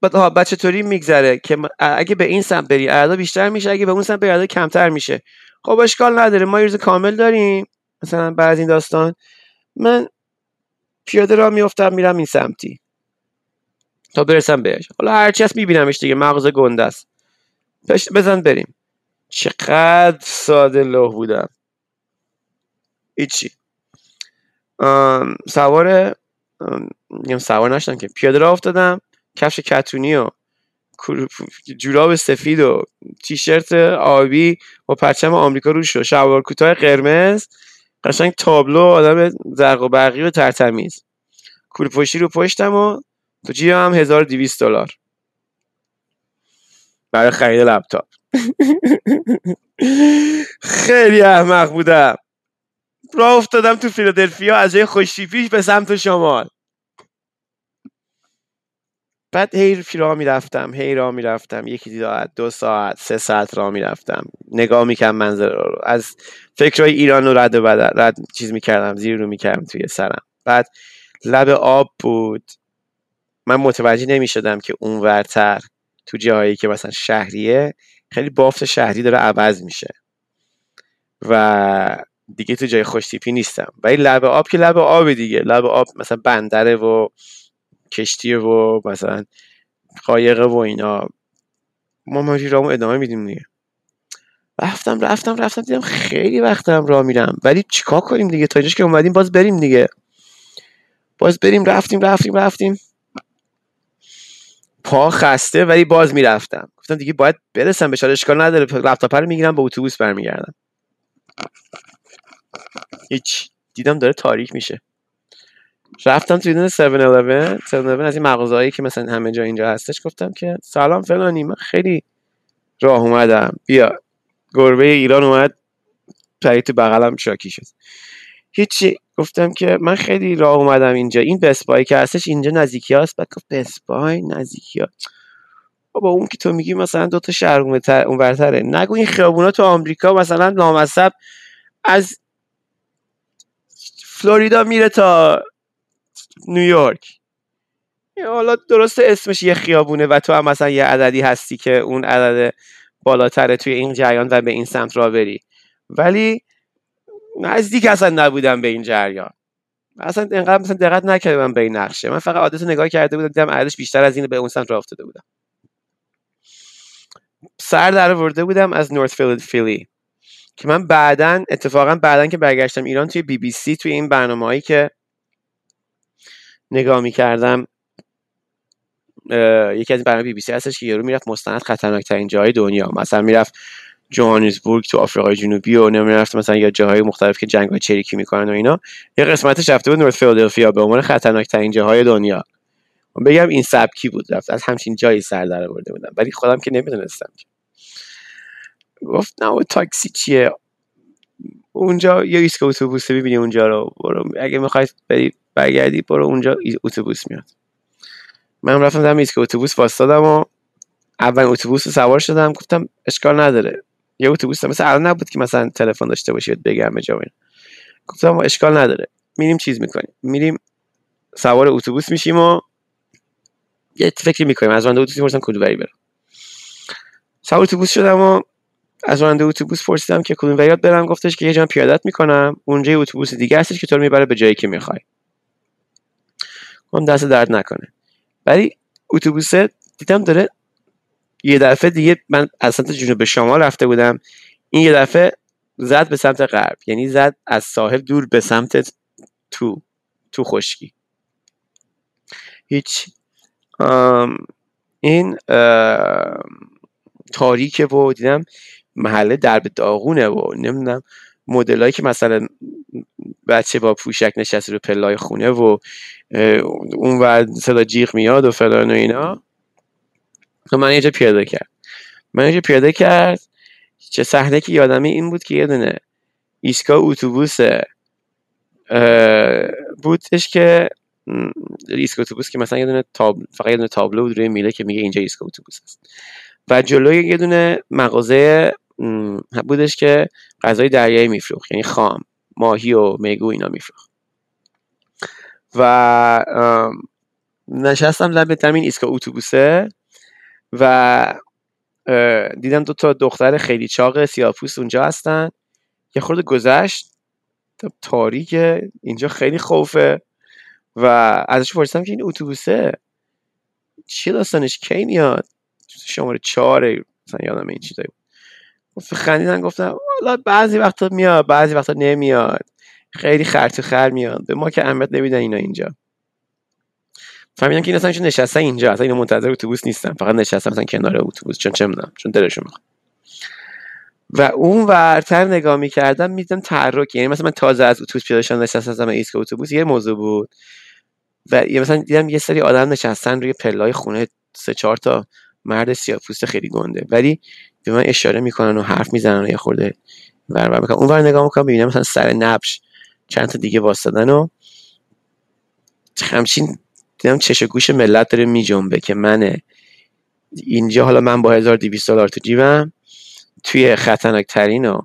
B: بعد ها بعد چطوری میگذره که اگه به این سمت بری عددا بیشتر میشه اگه به اون سمت بری عددا کمتر میشه. خب اشکال نداره ما روز کامل داریم. مثلا بعد از این داستان من پیاده را میفتم میرم این سمتی. تا برسم بهش. حالا هرچی هست میبینمش دیگه مغازه گنده است. پشت بزن بریم. چقدر ساده لوح بودم هیچی. سوار میگم سوار نشدم که. پیاده راه افتادم کفش کتونی و جوراب سفید و تیشرت آبی با پرچم آمریکا روش و شلوار کوتاه قرمز قشنگ تابلو آدم زرق و برقی و ترتمیز. کوله پشتی رو پشتم و تو جیبم هم 1200 دلار. برای خرید لپتاپ. خیلی احمق بودم. راه افتادم تو فیلادلفیا از جای خوشتیپیش به سمت شمال. بعد هی راه می‌رفتم هی راه می‌رفتم. یکی ساعت دو ساعت سه ساعت راه می‌رفتم. نگاه می‌کردم منظره رو. از فکرهای ایران رو رد و بدل رد چیز می‌کردم زیر رو می‌کردم توی سرم. بعد لب آب بود. من متوجه نمی‌شدم که اون ورتر تو جاهایی که مثلا شهریه خیلی بافت شهری داره عوض میشه. و دیگه تو جای خوشتیپی نیستم. ولی لب آب که لب آب دیگه. لب آب مثلا بندره و کشتیه و مثلا قایقه و اینا. ما ماجی رامو ادامه میدیم دیگه. رفتم رفتم رفتم دیدم خیلی وقت دارم راه میرم. ولی چیکار کنیم دیگه؟ تا اینجاش که اومدیم باز بریم دیگه. باز بریم رفتیم رفتیم رفتیم. پا خسته ولی باز می‌رفتم. گفتم دیگه باید برسم حالا اشکال نداره. لپتاپ رو می‌گیرم با اتوبوس برمیگردم. هیچ. دیدم داره تاریک میشه. رفتم توی دونه 7-Eleven 7-Eleven از این مغازه‌ای که مثلا همه جا اینجا هستش گفتم که سلام فلانی من خیلی راه اومدم. بیا. گربه ایران اومد پرید تو بغلم شاکی شد. هیچی. گفتم که من خیلی راه اومدم اینجا. این بسپای که هستش اینجا نزدیکی هست بعد گفت بسپای نزدیکی ها. بابا اون که تو میگی مثلا دو تا شهر اون برتره نگو این خیابونا تو آمریکا مثلا لامصب از فلوریدا میره تا نیویورک حالا درسته اسمش یه خیابونه و تو هم مثلا یه عددی هستی که اون عدد بالاتره توی این جریان و به این سمت را بری. ولی نزدیک اصلا نبودم به این جریان. اصلا انقدر مثلا دقت نکردم به این نقشه. من فقط عادت نگاه کرده بودم دیدم عددش بیشتر از این به اون سمت راه افتاده بودم. سر در ورده بودم از نورت فیلی که من بعدا اتفاقا بعدا که برگشتم ایران توی بی بی سی توی این برنامه هایی که نگاه می‌کردم یکی از برنامه بی بی سی هستش که یارو می‌رفت مستند خطرناک ترین جای دنیا. مثلا می‌رفت جوهانسبورگ تو آفریقای جنوبی و نمی‌رفت مثلا یا جاهای مختلف که جنگ چریکی می‌کنن و اینا یه قسمتش رفته بود نورت فیلادلفیا به عنوان خطرناک ترین جاهای دنیا. بگم این سبکی بود رفت از همچین جایی سر در آورده بودم ولی خودم که نمی‌دونستم گفت نه تاکسی چیه؟ اونجا یه ایستگاه اتوبوس ببینی اونجا رو برو اگه می‌خوای بری برگردی برو اونجا اتوبوس میاد. من رفتم در ایستگاه اتوبوس واسطادم و اول اتوبوس سوار شدم گفتم اشکال نداره. یه اتوبوس مثلا الان نبود که مثلا تلفن داشته باشید بگم جا گفتم اشکال نداره. میریم چیز می‌کنیم. میریم سوار اتوبوس میشیم و یه فکری می‌کنیم. از راننده اتوبوس می‌پرسم کدوم بری برم سوار اتوبوس شدم و از راننده اتوبوس پرسیدم که کدوم وریات برم. گفتش که یه جا پیادت می‌کنم. اونجا یه اتوبوس دیگه هستش که تو رو می‌بره به جایی که می‌خوای. اون دست درد نکنه. ولی اتوبوس دیدم داره یه دفعه دیگه من از سمت جنوب شمال رفته بودم این یه دفعه زد به سمت غرب یعنی زد از ساحل دور به سمت تو تو خشکی. هیچ این تاریکه و دیدم محله درب داغونه و نمی‌دونم مدلایی که مثلا بچه با پوشک نشسته رو پلای خونه و اون و صدا جیغ میاد و فلان و اینا. من یه جا پیاده کرد. من یه پیاده کرد چه صحنه که یادمه این بود که یه دونه ایستگاه اتوبوس بودش که ایستگاه اتوبوس که مثلا یه دونه تاب... فقط یه دونه تابلو بود روی میله که میگه اینجا ایستگاه اتوبوس هست. و جلوی یه دونه مغازه بودش که غذای دریایی میفروخت یعنی خام ماهی و میگو اینا میفروخت. و نشستم لب این ایستگاه اتوبوسه. و دیدم دو تا دختر خیلی چاق سیاپوس اونجا هستن. یه خورده گذشت. تاریکه اینجا خیلی خوفه. و ازش پرسیدم که این اتوبوسه چی داستانش؟ کی میاد؟ شماره چهاره مثلا یادم این چیزایی بود. خندیدن گفتم حالا بعضی وقتا میاد بعضی وقتا نمیاد. خیلی خرط خر میاد. به ما که اهمیت نمیدن اینا اینجا. فهمیدم که این اصلا نشسته اینجا اصلا اینا منتظر اتوبوس نیستن. فقط نشستن مثلا کنار اتوبوس. چون چه می‌دونم چون دلشون می‌خواد. و اون ورتر نگاه می‌کردم میدم تحرک. یعنی مثلا من تازه از اتوبوس پیاده شدم نشستم ایست اتوبوس یه موضوع بود. و مثلا دیدم یه سری آدم نشستن روی پلای خونه سه چهار تا مرد سیاپوست خیلی گنده. ولی به من اشاره می‌کنن و حرف می‌زنن و یه خورده ور می‌کنن. اون ور نگاه می‌کنم ببینم مثلا سر نبش چند تا دیگه واسدن و همچین دیدم چش گوش ملت داره میجنبه که منه. اینجا حالا من با 1200 دلار تو جیبم. توی خطرناک ترین و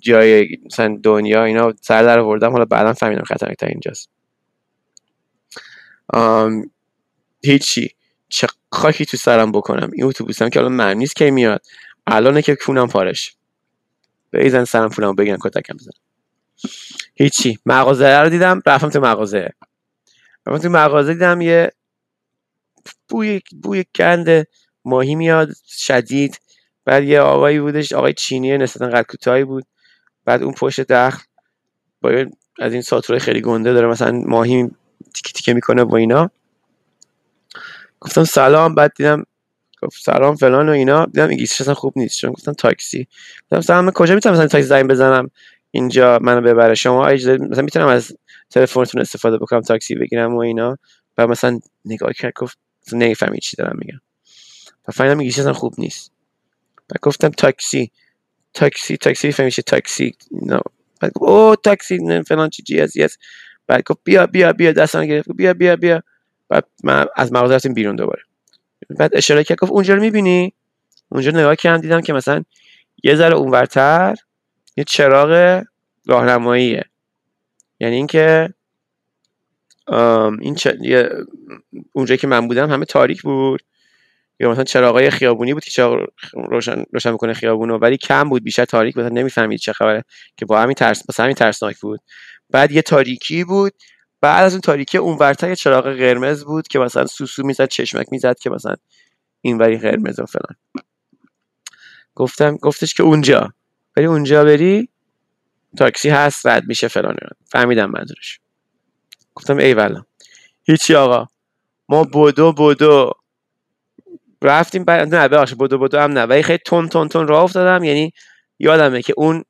B: جای مثلا دنیا اینا سر در آوردم. حالا بعدا فهمیدم خطرناک ترین اینجاست هیچی. چه خاکی تو سرم بکنم؟ این اتوبوسم که الان معنی نیست که میاد. الانه که کونم پارش. بریزن سرم پولم بگن کتکم بزن هیچی. مغازه رو دیدم رفتم تو مغازه. رفتم تو مغازه دیدم یه بوی بوی گند ماهی میاد شدید. بعد یه آقایی بودش آقای چینی نسبتا قد کوتاهی بود. بعد اون پشت دخل با از این ساتورای خیلی گنده داره مثلا ماهی تیکه تیکه می‌کنه و اینا. گفتم سلام بعد دیدم گفت سلام فلان و اینا. دیدم انگلیسیش اصلا خوب نیست چون گفتم تاکسی. گفتم سلام کجا می‌تونم مثلا تاکسی زنگ بزنم اینجا منو ببره؟ شما اجازه مثلا می‌تونم از تلفنتون استفاده بکنم تاکسی بگیرم و اینا. و مثلا نگاه کرد گفت نمی‌فهمی چی دارم میگم. و فهمیدم انگلیسی اصلا خوب نیست. و گفتم تاکسی تاکسی تاکسی فهمیشه تاکسی نه بعد گفت او تاکسی فلان چی جی از بعد گفت بیا بیا بیا دستان گرفت. بیا بیا بیا. بعد من از مغازه رفتیم بیرون دوباره. بعد اشاره کرد گفت اونجا رو می‌بینی؟ اونجا نگاه کردم دیدم که مثلا یه ذره اونورتر یه چراغ راهنماییه. یعنی اینکه این چ... اونجایی که من بودم همه تاریک بود. یا مثلا چراغای خیابونی بود که چراغ روشن روشن می‌کنه خیابونو ولی کم بود بیشتر تاریک بود. نمی‌فهمید چه خبره که با همین ترس مثلا همین ترسناک بود. بعد یه تاریکی بود. بعد از اون تاریکی اون ورتر چراغ قرمز بود که مثلا سوسو می‌زد چشمک می‌زد که مثلا این وری قرمز و فلان. گفتم گفتش که اونجا. ولی اونجا بری. تاکسی هست رد میشه فلان فهمیدم منظورش. گفتم ای والا هیچی آقا. ما بودو بودو. رفتیم بعد نه ببخشید بودو بودو هم نه. ولی خیلی تون تون تون راه افتادم. یعنی یادمه که اون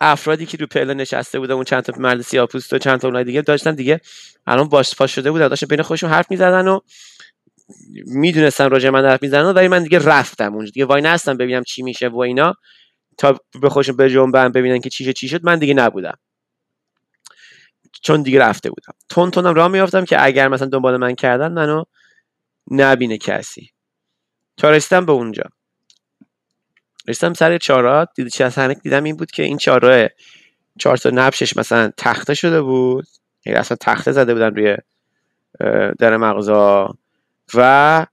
B: افرادی که رو پله نشسته بودن اون چند تا مرد سیاپوست و چند تا اونای دیگه داشتن دیگه. الان باش پاش شده بودن داشتن بین خودشون حرف می‌زدن و می‌دونستن راجع من حرف می‌زنن ولی من دیگه رفتم اونجا. دیگه وای نستم ببینم چی میشه و اینا. تا به خودشون به جنبن ببینن که چی چی شد من دیگه نبودم. چون دیگه رفته بودم. تون تونم راه میافتم که اگر مثلا دنبال من کردن منو نبینه کسی. تا رسیدم به اونجا. رسیدم سر چارات دید چه دیدم این بود که این چهارراه چهار تا نبشش مثلا تخته شده بود. یعنی اصلا تخته زده بودن روی در مغازه و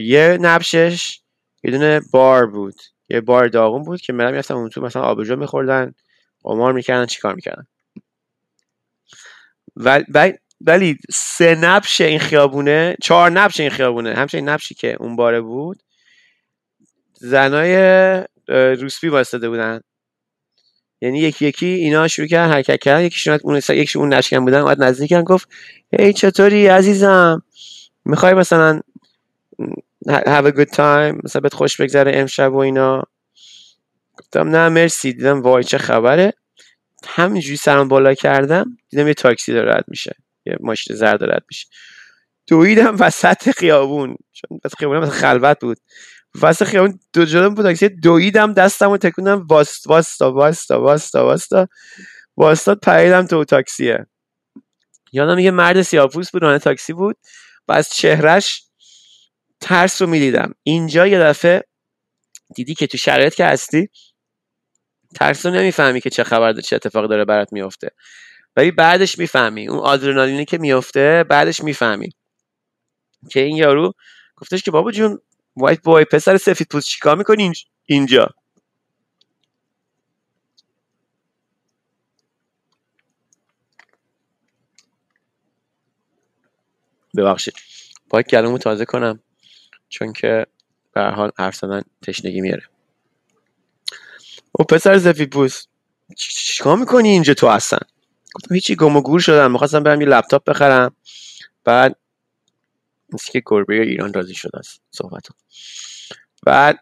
B: یه نبشش یه دونه بار بود. یه بار داغون بود که منم می‌رفتم اون تو مثلا آبجو میخوردن قمار می‌کردن چیکار می‌کردن. و, و ولی سه نبش این خیابونه چهار نبش این خیابونه همچنین نبشی که اون باره بود زنای روسپی واسطه بودن. یعنی یکی یکی اینا شروع کردن حرکت کردن یکیشون اون یکیشون اون نشکن بودن اومد نزدیکن گفت هی چطوری عزیزم؟ می‌خوای مثلا have a good time. مثلا بهت خوش بگذره امشب و اینا. گفتم نه مرسی. دیدم وای چه خبره. همینجوری سرم بالا کردم دیدم یه تاکسی داره رد میشه. یه ماشین زرد رد میشه. دویدم وسط خیابون. چون بس خیابون خلوت بود. واسه خیابون دو جلو بود تاکسی. دویدم دستمو تکوندم. واستا واستا واستا واستا واستا. واستا پریدم تو تاکسیه. یادم یه مرد سیاپوس بود رانه تاکسی بود. و از چهرش ترس رو می‌دیدم. اینجا یه دفعه دیدی که تو شرایط که هستی ترس رو نمی‌فهمی که چه خبر چه اتفاق داره برات میفته ولی بعدش می‌فهمی. اون آدرنالینی که میفته بعدش می‌فهمی. که این یارو گفتش که بابا جون وایت بوی پسر سفید پوست چیکار می‌کنی اینجا؟ ببخشید. باید گلومو تازه کنم. چون که به حال حرف زدن تشنگی میاره. او پسر سفید پوست چیکار می‌کنی اینجا تو اصلا؟ گفتم هیچی گم و گور شدم می‌خواستم برم یه لپتاپ بخرم. بعد مثل که گربه ایران راضی شده است صحبت بعد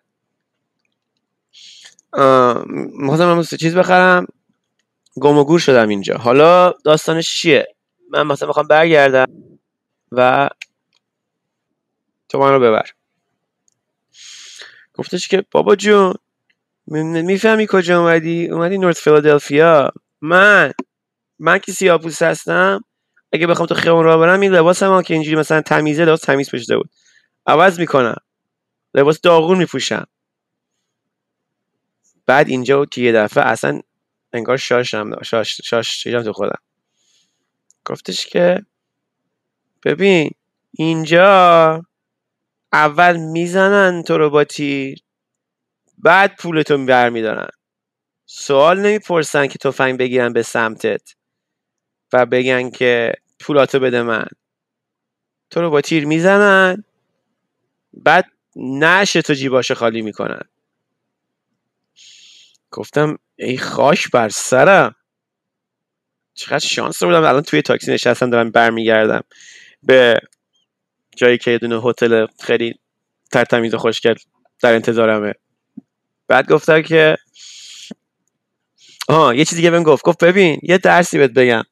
B: می‌خواستم چیز بخرم. گم و گور شدم اینجا. حالا داستانش چیه؟ من مثلا می‌خوام برگردم و تو من رو ببر. گفتش که بابا جون می‌فهمی کجا اومدی؟ اومدی نورت فیلادلفیا. من من که سیاپوس هستم اگه بخوام تو خیابون را برم این لباس هم که اینجوری مثلا تمیزه لباس تمیز پوشیده بود. عوض می‌کنم. لباس داغون میپوشم. بعد اینجا که یه دفعه اصلا انگار شاشم شاش شاش تو خودم. گفتش که ببین اینجا اول می‌زنن تو رو با تیر بعد پولتو برمیدارن. سوال نمی‌پرسن که تفنگ بگیرن به سمتت و بگن که پولاتو بده من. تو رو با تیر می‌زنن بعد نشه تو جیباشو خالی می‌کنن. گفتم ای خاش بر سرم. چقدر شانس رو بودم الان توی تاکسی نشستم دارم برمیگردم. به جایی که یه دونه هتل خیلی ترتمیز و خوشگل در انتظارمه. بعد گفتم که آها یه چیز دیگه بهم گفت. گفت ببین یه درسی بهت بگم.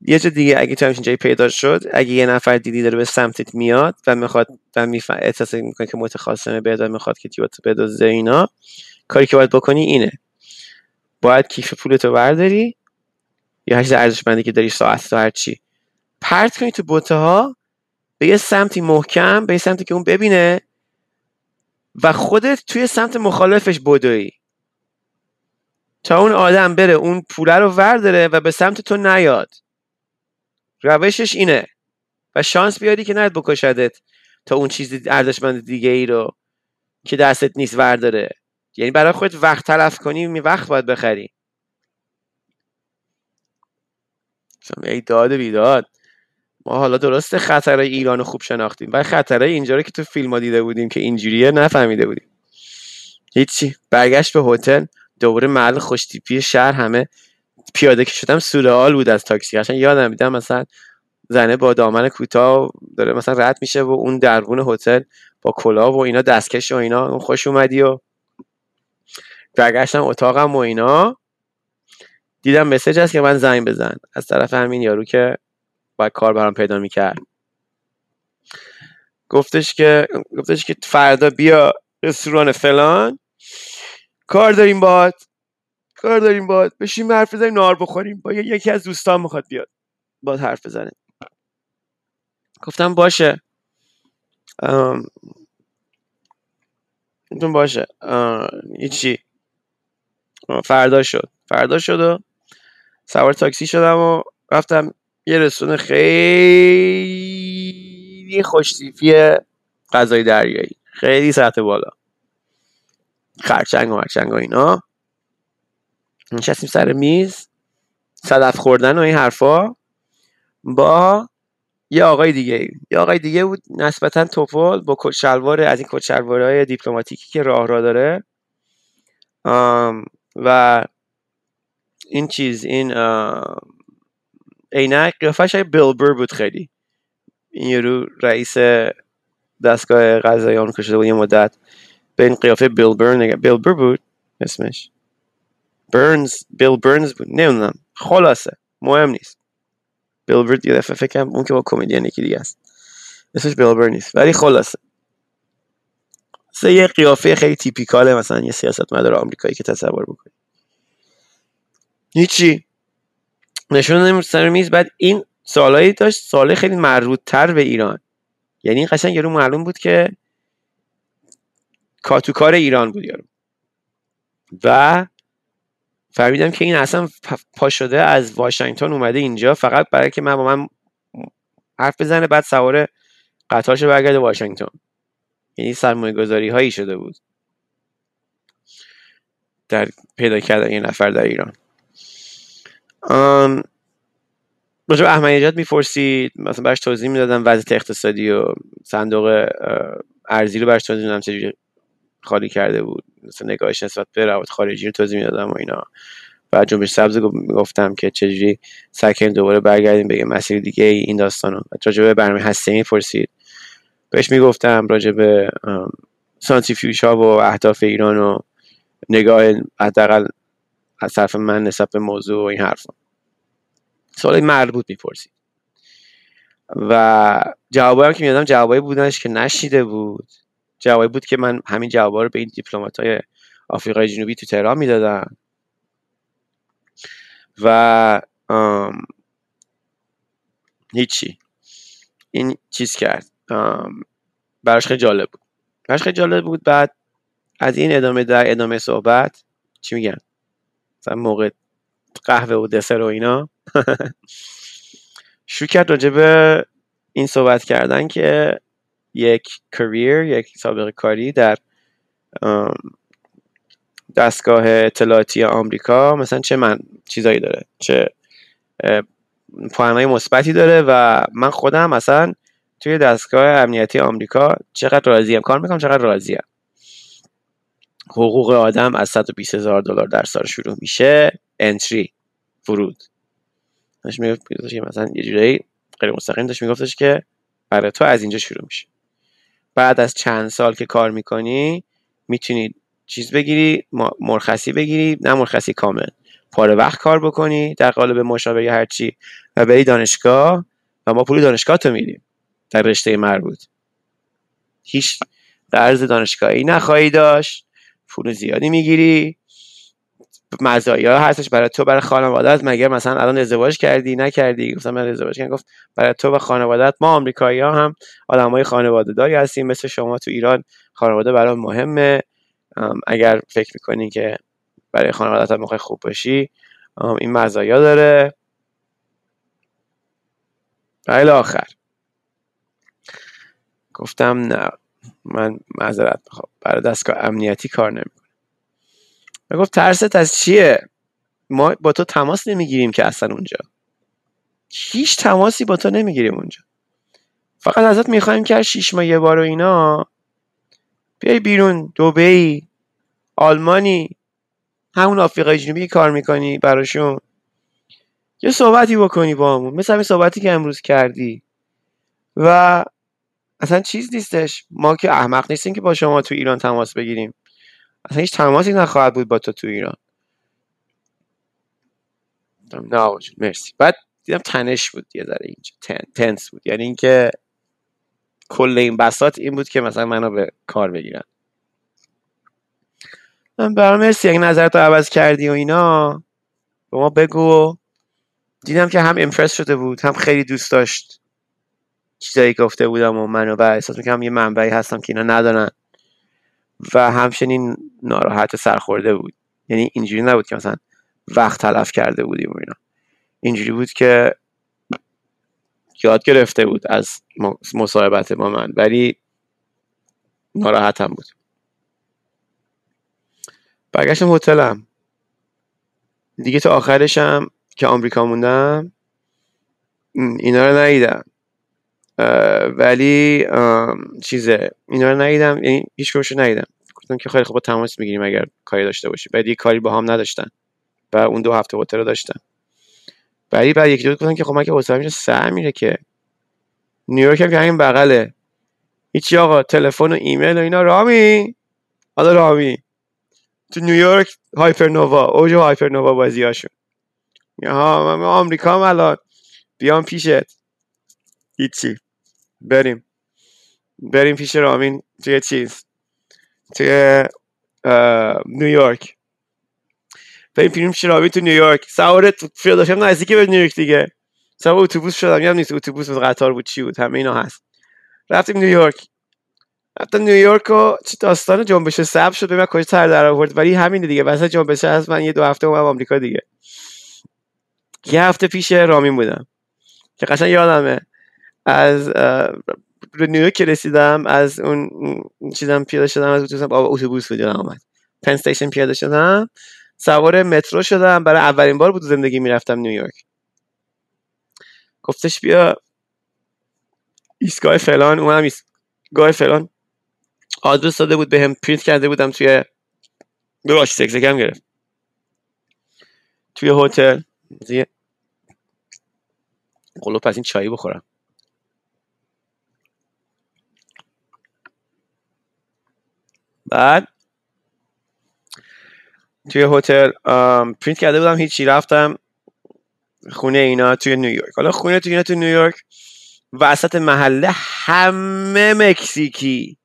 B: یه چیز دیگه اگه تو همچین جایی پیدا شد اگه یه نفر دیدی داره به سمتت میاد و می‌خواد و میفهم احساس می‌کنه که متخاصمه بهت و می‌خواد که تیوت بدوزه اینا کاری که باید بکنی اینه. باید کیف پولتو برداری یا هر چیز ارزشمندی که داری ساعت تو هر چی. پرت کنی تو بوته ها به یه سمتی محکم به یه سمتی که اون ببینه و خودت توی سمت مخالفش بدوی. تا اون آدم بره اون پوله رو ورداره و به سمت تو نیاد. روشش اینه. و شانس بیاری که نهت بکشدت تا اون چیز ارزشمند دیگه ای رو که دستت نیست ورداره. یعنی برای خودت وقت تلف کنی می وقت باید بخری. ای داد بیداد. ما حالا درسته خطرهای ایران خوب شناختیم. و خطرهای اینجا رو که تو فیلم ها دیده بودیم که اینجوریه نفهمیده بودیم. هیچی. برگشت به هتل دوباره محل خوشتیپی شهر همه پیاده که شدم سورئال بود از تاکسی. قشنگ یادم میدم مثلا زنه با دامن کوتاه داره مثلا رد میشه و اون دربون هتل با کلاه و اینا دستکش و اینا خوش اومدی و برگشتم اتاقم و اینا. دیدم مسیج هست که من زنگ بزن. از طرف همین یارو که باید کار برام پیدا می‌کرد. گفتش که گفتش که فردا بیا رستوران فلان. کار داریم باد. کار داریم باد. بشیم حرف بزنیم نهار بخوریم. با یکی از دوستان می‌خواد بیاد باد حرف بزنه. گفتم باشه. گفتم باشه. هیچی فردا شد. فردا شد و سوار تاکسی شدم و رفتم یه رستوران خیلی خوشتیفی غذای دریایی. خیلی سطح بالا. خرچنگ و مرچنگ و اینا. نشستیم سر میز. صدف خوردن و این حرفا. با یه آقای دیگه. یه آقای دیگه بود نسبتا توپل با کت شلوار از این کت شلوارهای دیپلماتیکی که راه را داره. و این چیز این عینک قیافش های بیلبر بود خیلی. این یورو رئیس دستگاه غذای آمریکا شده بود یه مدت. به این قیافه بیلبر نگه بیلبر بود اسمش. برنز بیل برنز بود. نمی‌دونم. خلاصه. مهم نیست. بیل یه دفعه فکرم اون که با کمدین یکی دیگه است. اسمش بیل نیست. ولی خلاصه. سه یه قیافه خیلی تیپیکاله مثلا یه سیاست مدار آمریکایی که تصور بکنی. هیچی. نشون سر میز. بعد این سالایی داشت. ساله خیلی مربوط تر به ایران. یعنی قشنگ یارو معلوم بود که کاتوکار ایران بود یارو. و فهمیدم که این اصلا پا شده از واشنگتن اومده اینجا. فقط برای که من با من حرف بزنه بعد سوار قطارش برگرده واشنگتن. یعنی سرمایه گذاری هایی شده بود در پیدا کردن یه نفر در ایران. راجع به احمد نژاد می‌پرسید مثلا براش توضیح می‌دادم وضعیت اقتصادی و صندوق ارزی رو براش توضیح می‌دادم چجوری خالی کرده بود مثلا نگاهش نسبت به روابط خارجی رو توضیح می‌دادم و اینا. بعد جنبش سبز گفتم که چجوری سکن دوباره برگردیم به یه مسیر دیگه این داستانو راجع به برنامه هسته می‌پرسید. بهش می‌گفتم راجع به سانتریفیوژ ها و اهداف ایران و نگاه حداقل از طرف من نسبت به موضوع و این حرفا. سوال مربوط می‌پرسید. و جوابایی که می‌دادم جوابایی بودنش که نشیده بود. جوابی بود که من همین جوابا رو به این دیپلمات های آفریقای جنوبی تو تهران می‌دادم. و هیچی. این چیز کرد. براش خیلی جالب بود. براش خیلی جالب بود. بعد از این ادامه در ادامه صحبت چی میگن؟ مثلا موقع قهوه و دسر و اینا. شروع کرد راجع به این صحبت کردن که یک کریر یک سابقه کاری در دستگاه اطلاعاتی آمریکا. مثلا چه من چیزایی داره چه پوانهای مثبتی داره و من خودم مثلا توی دستگاه امنیتی آمریکا چقدر راضیم. کار می‌کنم چقدر راضیم. حقوق آدم از 120 هزار دلار در سال شروع میشه. انتری ورود. مثلا یه جورایی غیر مستقیم داشت میگفتش که برای تو از اینجا شروع میشه. بعد از چند سال که کار می‌کنی می‌تونی چیز بگیری مرخصی بگیری نه مرخصی کامل. پاره وقت کار بکنی در قالب مشاوره یا هرچی و بری دانشگاه و ما پول دانشگاه تو میدیم در رشته مربوط. هیچ قرض دانشگاهی نخواهی داشت. پول زیادی می‌گیری. مزایا هستش برای تو برای خانوادت مگر مثلا الان ازدواج کردی؟ نکردی؟ گفتم من ازدواج کردم. گفت برای تو و خانوادت ما آمریکایی ها هم آدمای خانواده داری هستیم. مثل شما تو ایران خانواده برای مهمه. اگر فکر می‌کنی که برای خانوادت هم می‌خوای خوب باشی این مزایا داره. ایل آخر. گفتم نه. من معذرت می‌خوام. برای دستگاه امنیتی کار نمی‌کنم و گفت ترست از چیه؟ ما با تو تماس نمی‌گیریم که اصلا اونجا. هیچ تماسی با تو نمی‌گیریم اونجا. فقط ازت می‌خوایم که هر شیش ماه یه بار و اینا بیای بیرون دوبهی آلمانی همون آفریقای جنوبی کار می‌کنی براشون. یه صحبتی بکنی با همون. مثل همین صحبتی که امروز کردی. و اصلا چیز نیستش. ما که احمق نیستیم که با شما تو ایران تماس بگیریم. اصلا هیچ تماسی نخواهد بود با تو تو ایران. نه مرسی. بعد دیدم تنش بود یه ذره اینجا. تن، تنس بود. یعنی اینکه کل این بساط این بود که مثلا منو به کار بگیرن. من برام مرسی اگه نظرتو عوض کردی و اینا. به ما بگو. دیدم که هم امپرس شده بود هم خیلی دوست داشت. چیزایی گفته بودم و منو و احساس می‌کنم یه منبعی هستم که اینا ندارن. و همچنین ناراحت و سرخورده بود. یعنی اینجوری نبود که مثلا وقت تلف کرده بودیم و اینا. اینجوری بود که یاد گرفته بود از مصاحبت با من. ولی ناراحتم بود. برگشتم هتلم. دیگه تا آخرشم که آمریکا موندم اینا رو ندیدم. ولی چیزه اینا رو ندیدم یعنی هیچ رو ندیدم. گفتم که خیلی خوب تماس می‌گیریم اگر کاری داشته باشی. بعد یه کاری با هم نداشتن. و اون دو هفته هتل رو داشتن. بعدی بعد یکی دو گفتن که خب من که حوصله میشه سر میره که. نیویورک هم که همین بغله. هیچی آقا تلفن و ایمیل و اینا رامی؟ حالا رامی. تو نیویورک هایپرنووا اوج هایپرنووا بازی هاشون ها من آمریکا الان. بیام پیشت. هیچی. بریم. بریم پیش رامین توی چیز. توی نیویورک بریم پیش پیش رامین تو نیویورک سوار داشتم نزدیک به نیویورک دیگه. سوار اتوبوس شدم. یادم نیست اتوبوس بود قطار بود چی بود همه اینا هست. رفتیم نیویورک رفتم نیویورک و چه داستان جنبش سب شد به من کجا تر در آورد. ولی همین دیگه واسه جنبش هست. من یه دو هفته اومدم آمریکا دیگه. یه هفته پیش رامین بودم. که قشنگ یادمه. از به نیویورک رسیدم از اون چیزم پیاده شدم از اتوبوس اتوبوس بود آمد پن استیشن پیاده شدم. سوار مترو شدم. برای اولین بار بود زندگی می‌رفتم نیویورک. گفتش بیا ایستگاه فلان. اونم ایستگاه فلان. آدرس داده بود بهم به پرینت کرده بودم توی بباش سکسکم گرفت. توی هتل. قلوب پس این چایی بخورم. بعد توی هتل پرینت کرده بودم هیچی. رفتم خونه اینا توی نیویورک. حالا خونه توی اینا توی نیویورک وسط محله همه مکزیکی.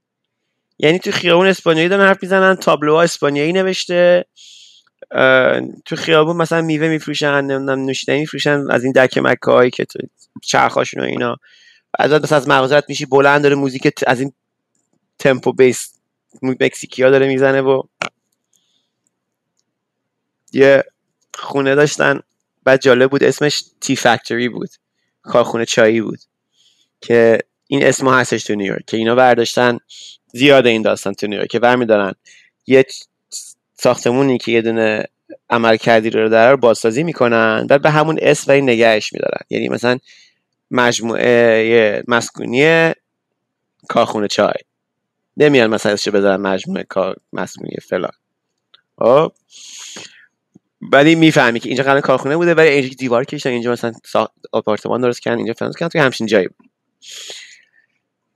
B: یعنی تو خیابون اسپانیایی دارن حرف می‌زنن تابلوها اسپانیایی نوشته. تو خیابون مثلا میوه میفروشن نمی‌دونم نوشیدنی میفروشن از این دکه مکه هایی که تو چرخاشون و اینا. بعد مثلا از مغازت میشی بلند داره موزیک از این تمپو بیس مکزیکی ها داره می‌زنه و یه خونه داشتن بعد جالب بود اسمش تی فکتوری بود کارخونه چایی بود که این اسم هستش تو نیویورک که اینا برداشتن زیاده این داستان تو نیویورک که برمیدارن. یه ساختمونی که یه دونه عمل کردی رو در بازسازی می‌کنن بعد به همون اسم و این نگهش میدارن. یعنی مثلا مجموعه مسکونی کارخونه چای. نمیان مثلا اسمش بذارن مجموعه کار مسکونی فلان. خب؟ ولی می‌فهمی که اینجا قرار کارخونه بوده ولی اینجا دیوار کشیدن اینجا مثلا آپارتمان درست کردن اینجا فلان کردن توی همچین جایی بود.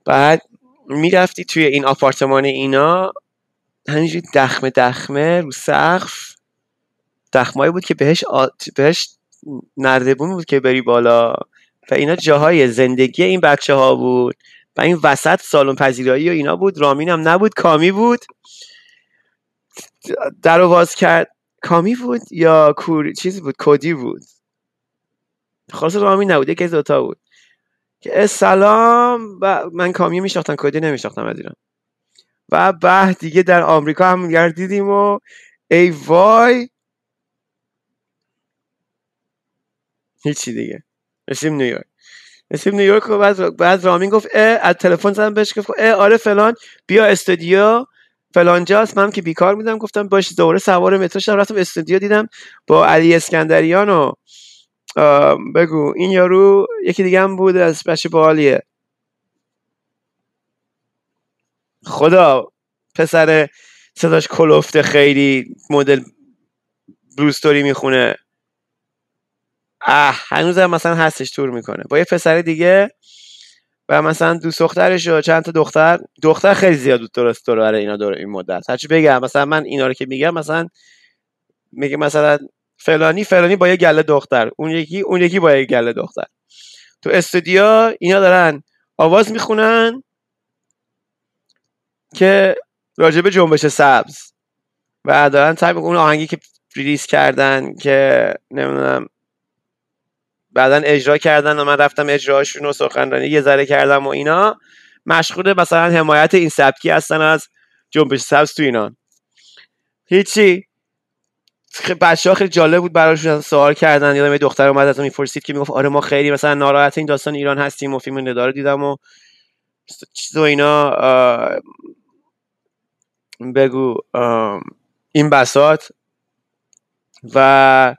B: بعد می‌رفتی توی این آپارتمان اینا همینجوری دخمه دخمه رو سقف. دخمایی بود که بهش آ... بهش نردبون بود که بری بالا. و اینا جاهای زندگی این بچه ها بود. و این وسط سالن پذیرایی و اینا بود. رامین هم نبود. کامی بود. در باز کرد. کامی بود یا کور چیزی بود؟ کودی بود. خاص رامین نبود. یکی دوتا بود. که سلام. و من کامی میشناختم. کودی نمیشناختم از ایران و بعد دیگه در آمریکا هم گردیدیم و ای وای. هیچی دیگه. رسیم نیویورک. رسیم نیویورک و بعد, بعد رامین گفت از تلفن زدم بهش گفت آره فلان بیا استودیو. فلان جاست. من که بیکار میدم گفتم باش دوره سوار مترو شدم. رفتم استودیو دیدم با علی اسکندریان و بگو این یارو یکی دیگه هم بود از بچه بالیه. خدا پسر صداش کلفته خیلی مدل بروستوری می‌خونه. اه هنوز هم مثلا هستش تور می‌کنه. با یه پسر دیگه و مثلا دوست دخترش و چند تا دختر دختر خیلی زیاد بود درست دور برای اینا دور این مدت. هرچی بگم مثلا من اینا رو که میگم مثلا میگه مثلا فلانی فلانی با یه گله دختر. اون یکی اون یکی با یه گله دختر. تو استودیو اینا دارن آواز می‌خونن که راجب جنبش سبز و دارن سعی اون آهنگی که ریلیز کردن که نمی‌دونم بعدا اجرا کردن و من رفتم اجراشون و سخنرانی یه ذره کردم و اینا. مشغول مثلا حمایت این سبکی هستن از جنبش سبز تو اینا. هیچی. بچه ها خیلی جالب بود براشون سوال کردن. یادم یه دختر اومد از می‌پرسید که می‌گفت آره ما خیلی مثلا ناراحت این داستان ایران هستیم و فیلم نداره دیدم و چیز و اینا. بگو. این بسات و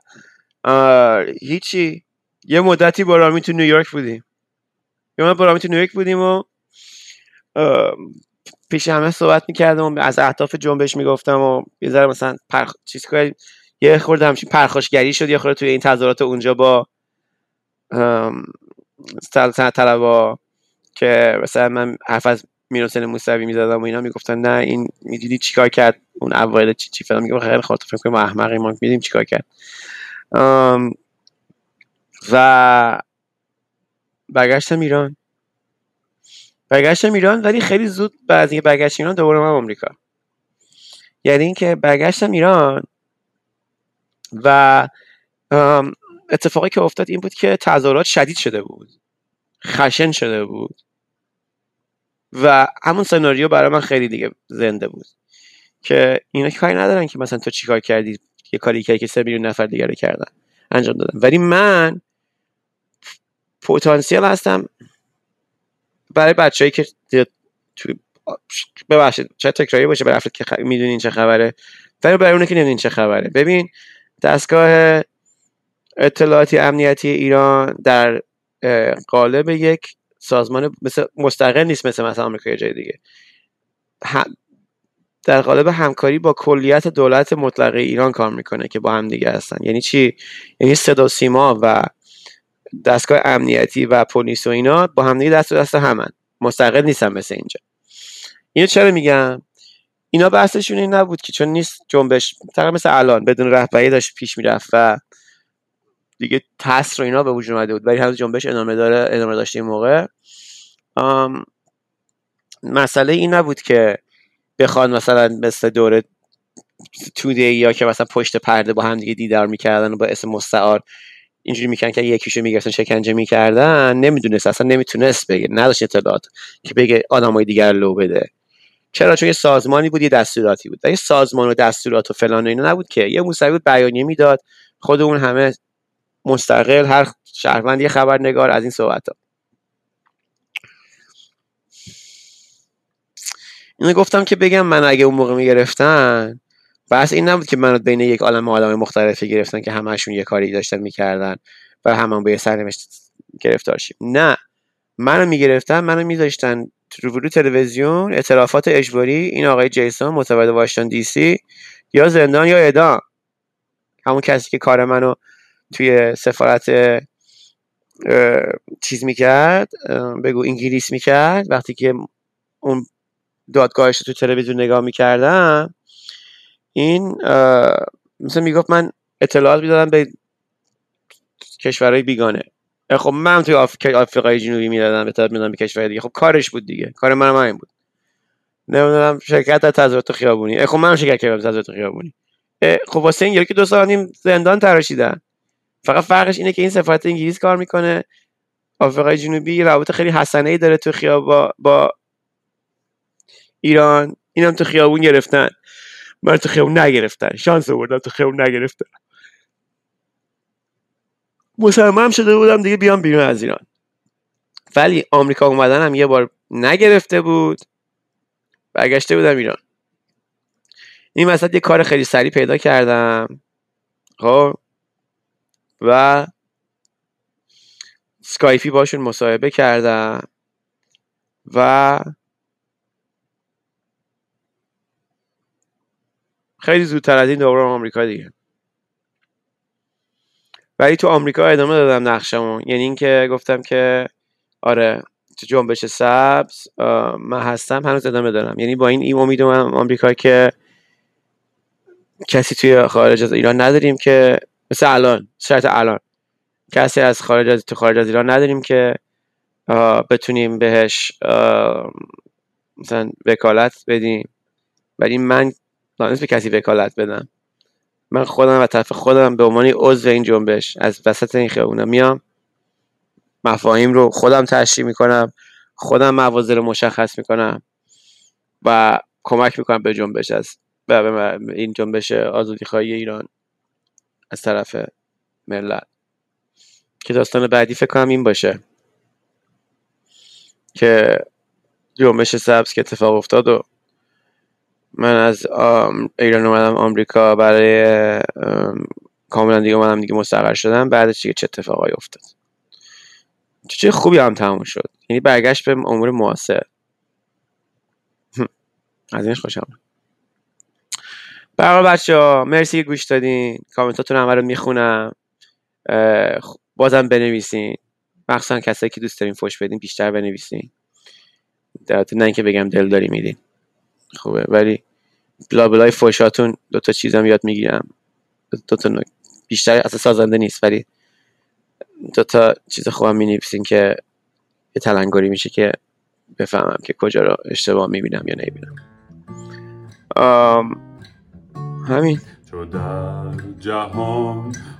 B: هیچی. یه مدتی با رامی تو نیویورک بودیم. یه مدت با رامی تو نیویورک بودیم و پیش همه صحبت می‌کردم و از اهداف جنبش می‌گفتم و یه ذره مثلا پرخ... چیز که یه خورده همچین پرخاشگری شد یه خورده توی این تظاهرات اونجا با سلطنت طلبا که مثلا من حرف از میرحسین موسوی می‌زدم و اینا می‌گفتن نه این می‌دیدی چیکار کرد؟ اون اوایل چی چی فلان میگم خیلی خاطر فکر کنم احمقی ما میدیم چیکار کرد. و برگشتم ایران. برگشتم ایران ولی خیلی زود بعد از اینکه برگشتم ایران دوباره من آمریکا. یعنی اینکه برگشتم ایران و اتفاقی که افتاد این بود که تظاهرات شدید شده بود. خشن شده بود. و همون سناریو برای من خیلی دیگه زنده بود. که اینا کاری ندارن که مثلا تو چیکار کردی؟ یه کاری کردی که سه میلیون نفر دیگه رو کردن. انجام دادن. ولی من پتانسیل هستم. برای بچه‌ای که تو ببخشید چه تکراری باشه برای افراد که خ... می‌دونین چه خبره. ولی برای اون که نمی‌دونین چه خبره. ببین دستگاه اطلاعاتی امنیتی ایران در قالب یک سازمان مثل مستقل نیست مثل مثلا آمریکا جای دیگه. در قالب همکاری با کلیت دولت مطلقه ایران کار می‌کنه که با هم دیگه هستن. یعنی چی؟ یعنی صدا سیما و دستگاه امنیتی و پلیس و اینا با هم دیگه دست و دست همن. مستقل نیستن مثل اینجا. اینو چرا میگم؟ اینا بحثشون این نبود که چون نیست جنبش تقریبا مثل الان بدون رهبری داشت پیش می‌رفت و دیگه تاس رو اینا به وجود اومده بود. ولی هنوز جنبش ادامه داره ادامه داشته این موقع. مسئله این نبود که بخوان مثلا مثل دوره تو یا که مثلا پشت پرده با هم دیگه دیدار می‌کردن و با اسم مستعار اینجوری می‌کنن که یکیشو می‌گرفتن شکنجه می‌کردن نمی‌دونست اصلا نمی‌تونست بگه نداشت اطلاعات که بگه آدمای دیگر لو بده. چرا؟ چون یه سازمانی بود یه دستوراتی بود. و یه سازمان و دستورات و فلان و اینا نبود که. یه موسوی بود بیانیه می‌داد. خود اون همه مستقل هر شهروند یه خبرنگار از این صحبت ها. اینو گفتم که بگم من اگه اون موقع می‌گرفتن بس این نبود که منو بین یک عالم آدم مختلفی گرفتن که همشون یه کاری داشتن می‌کردن و همون به یه سرنوشت گرفتار شیم. نه. منو می‌گرفتن منو میذاشتن رو تلویزیون اعترافات اجباری این آقای جیسون متولد واشنگتن دی سی یا زندان یا اعدام همون کسی که کار منو توی سفارت چیز می‌کرد بگو انگلیس می‌کرد. وقتی که اون دادگاهش تو تلویزیون نگاه می‌کردم این مثل می‌گفت من اطلاعات می‌دادم به کشورهای بیگانه. خب من توی آفریقای جنوبی می‌دادم اطلاعات می‌دادم به کشورهای دیگه. خب کارش بود دیگه. کار من همین بود. نمی‌دونم شرکت در تظاهرات خیابونی. خب من شرکت کردم تظاهرات خیابونی. خب واسه این که دو سال نیم زندان تراشیدن. فقط فرقش اینه که این سفارت انگلیس کار می‌کنه. آفریقای جنوبی رابطه خیلی حسنه ای داره تو خیابا با ایران. اینم تو خیابون گرفتن. من تو خیابون نگرفتن. شانس آوردم تو خیابون نگرفتن. مسلمان شده بودم دیگه بیام بیرون از ایران. ولی آمریکا اومدن هم یه بار نگرفته بود. برگشته بودم ایران. این وسط یه کار خیلی سریع پیدا کردم. خب؟ و سکایفی باشون مصاحبه کردم. و خیلی زودتر از این دوباره آمریکا دیگه. ولی تو آمریکا ادامه دادم نقشمو. یعنی اینکه گفتم که آره تو جنبش سبز من هستم هنوز ادامه دارم. یعنی با این این امید آمریکا که کسی توی خارج از ایران نداریم که مثل الان شرط الان. کسی از خارج از تو خارج از ایران نداریم که بتونیم بهش مثلا وکالت بدیم. ولی من نیست به کسی وکالت بدم من خودم و طرف خودم به عنوان عضو این جنبش از وسط این خیابونه میام. مفاهیم رو خودم تشریح می‌کنم. خودم موازه رو مشخص می‌کنم و کمک می‌کنم به جنبش از به این جنبش آزادی خواهی ایران از طرف ملت. که داستان بعدی فکر کنم این باشه. که جنبش سبز که اتفاق افتاد و من از ایران اومدم آمریکا برای کاملا دیگه اومدم دیگه مستقر شدم. بعدش دیگه چه اتفاقایی افتاد؟ چه خوبی هم تموم شد. یعنی برگشت به امور معاصر از اینش خوشم برای بچه ها مرسی که گوش دادین. کامنتاتون همه رو می‌خونم. بازم بنویسین. مخصوصا کسایی که دوست دارین فوش بدین بیشتر بنویسین. نه اینکه بگم دل داری میدین. خوبه. ولی بلا بلای فوشاتون دو تا چیزم یاد می‌گیرم. دو تا بیشتر اصلا سازنده نیست ولی دو تا چیز خوبم می نویسین که یه تلنگری میشه که بفهمم که کجا رو اشتباه می‌بینم یا نمی‌بینم. همین.
A: تو در جهان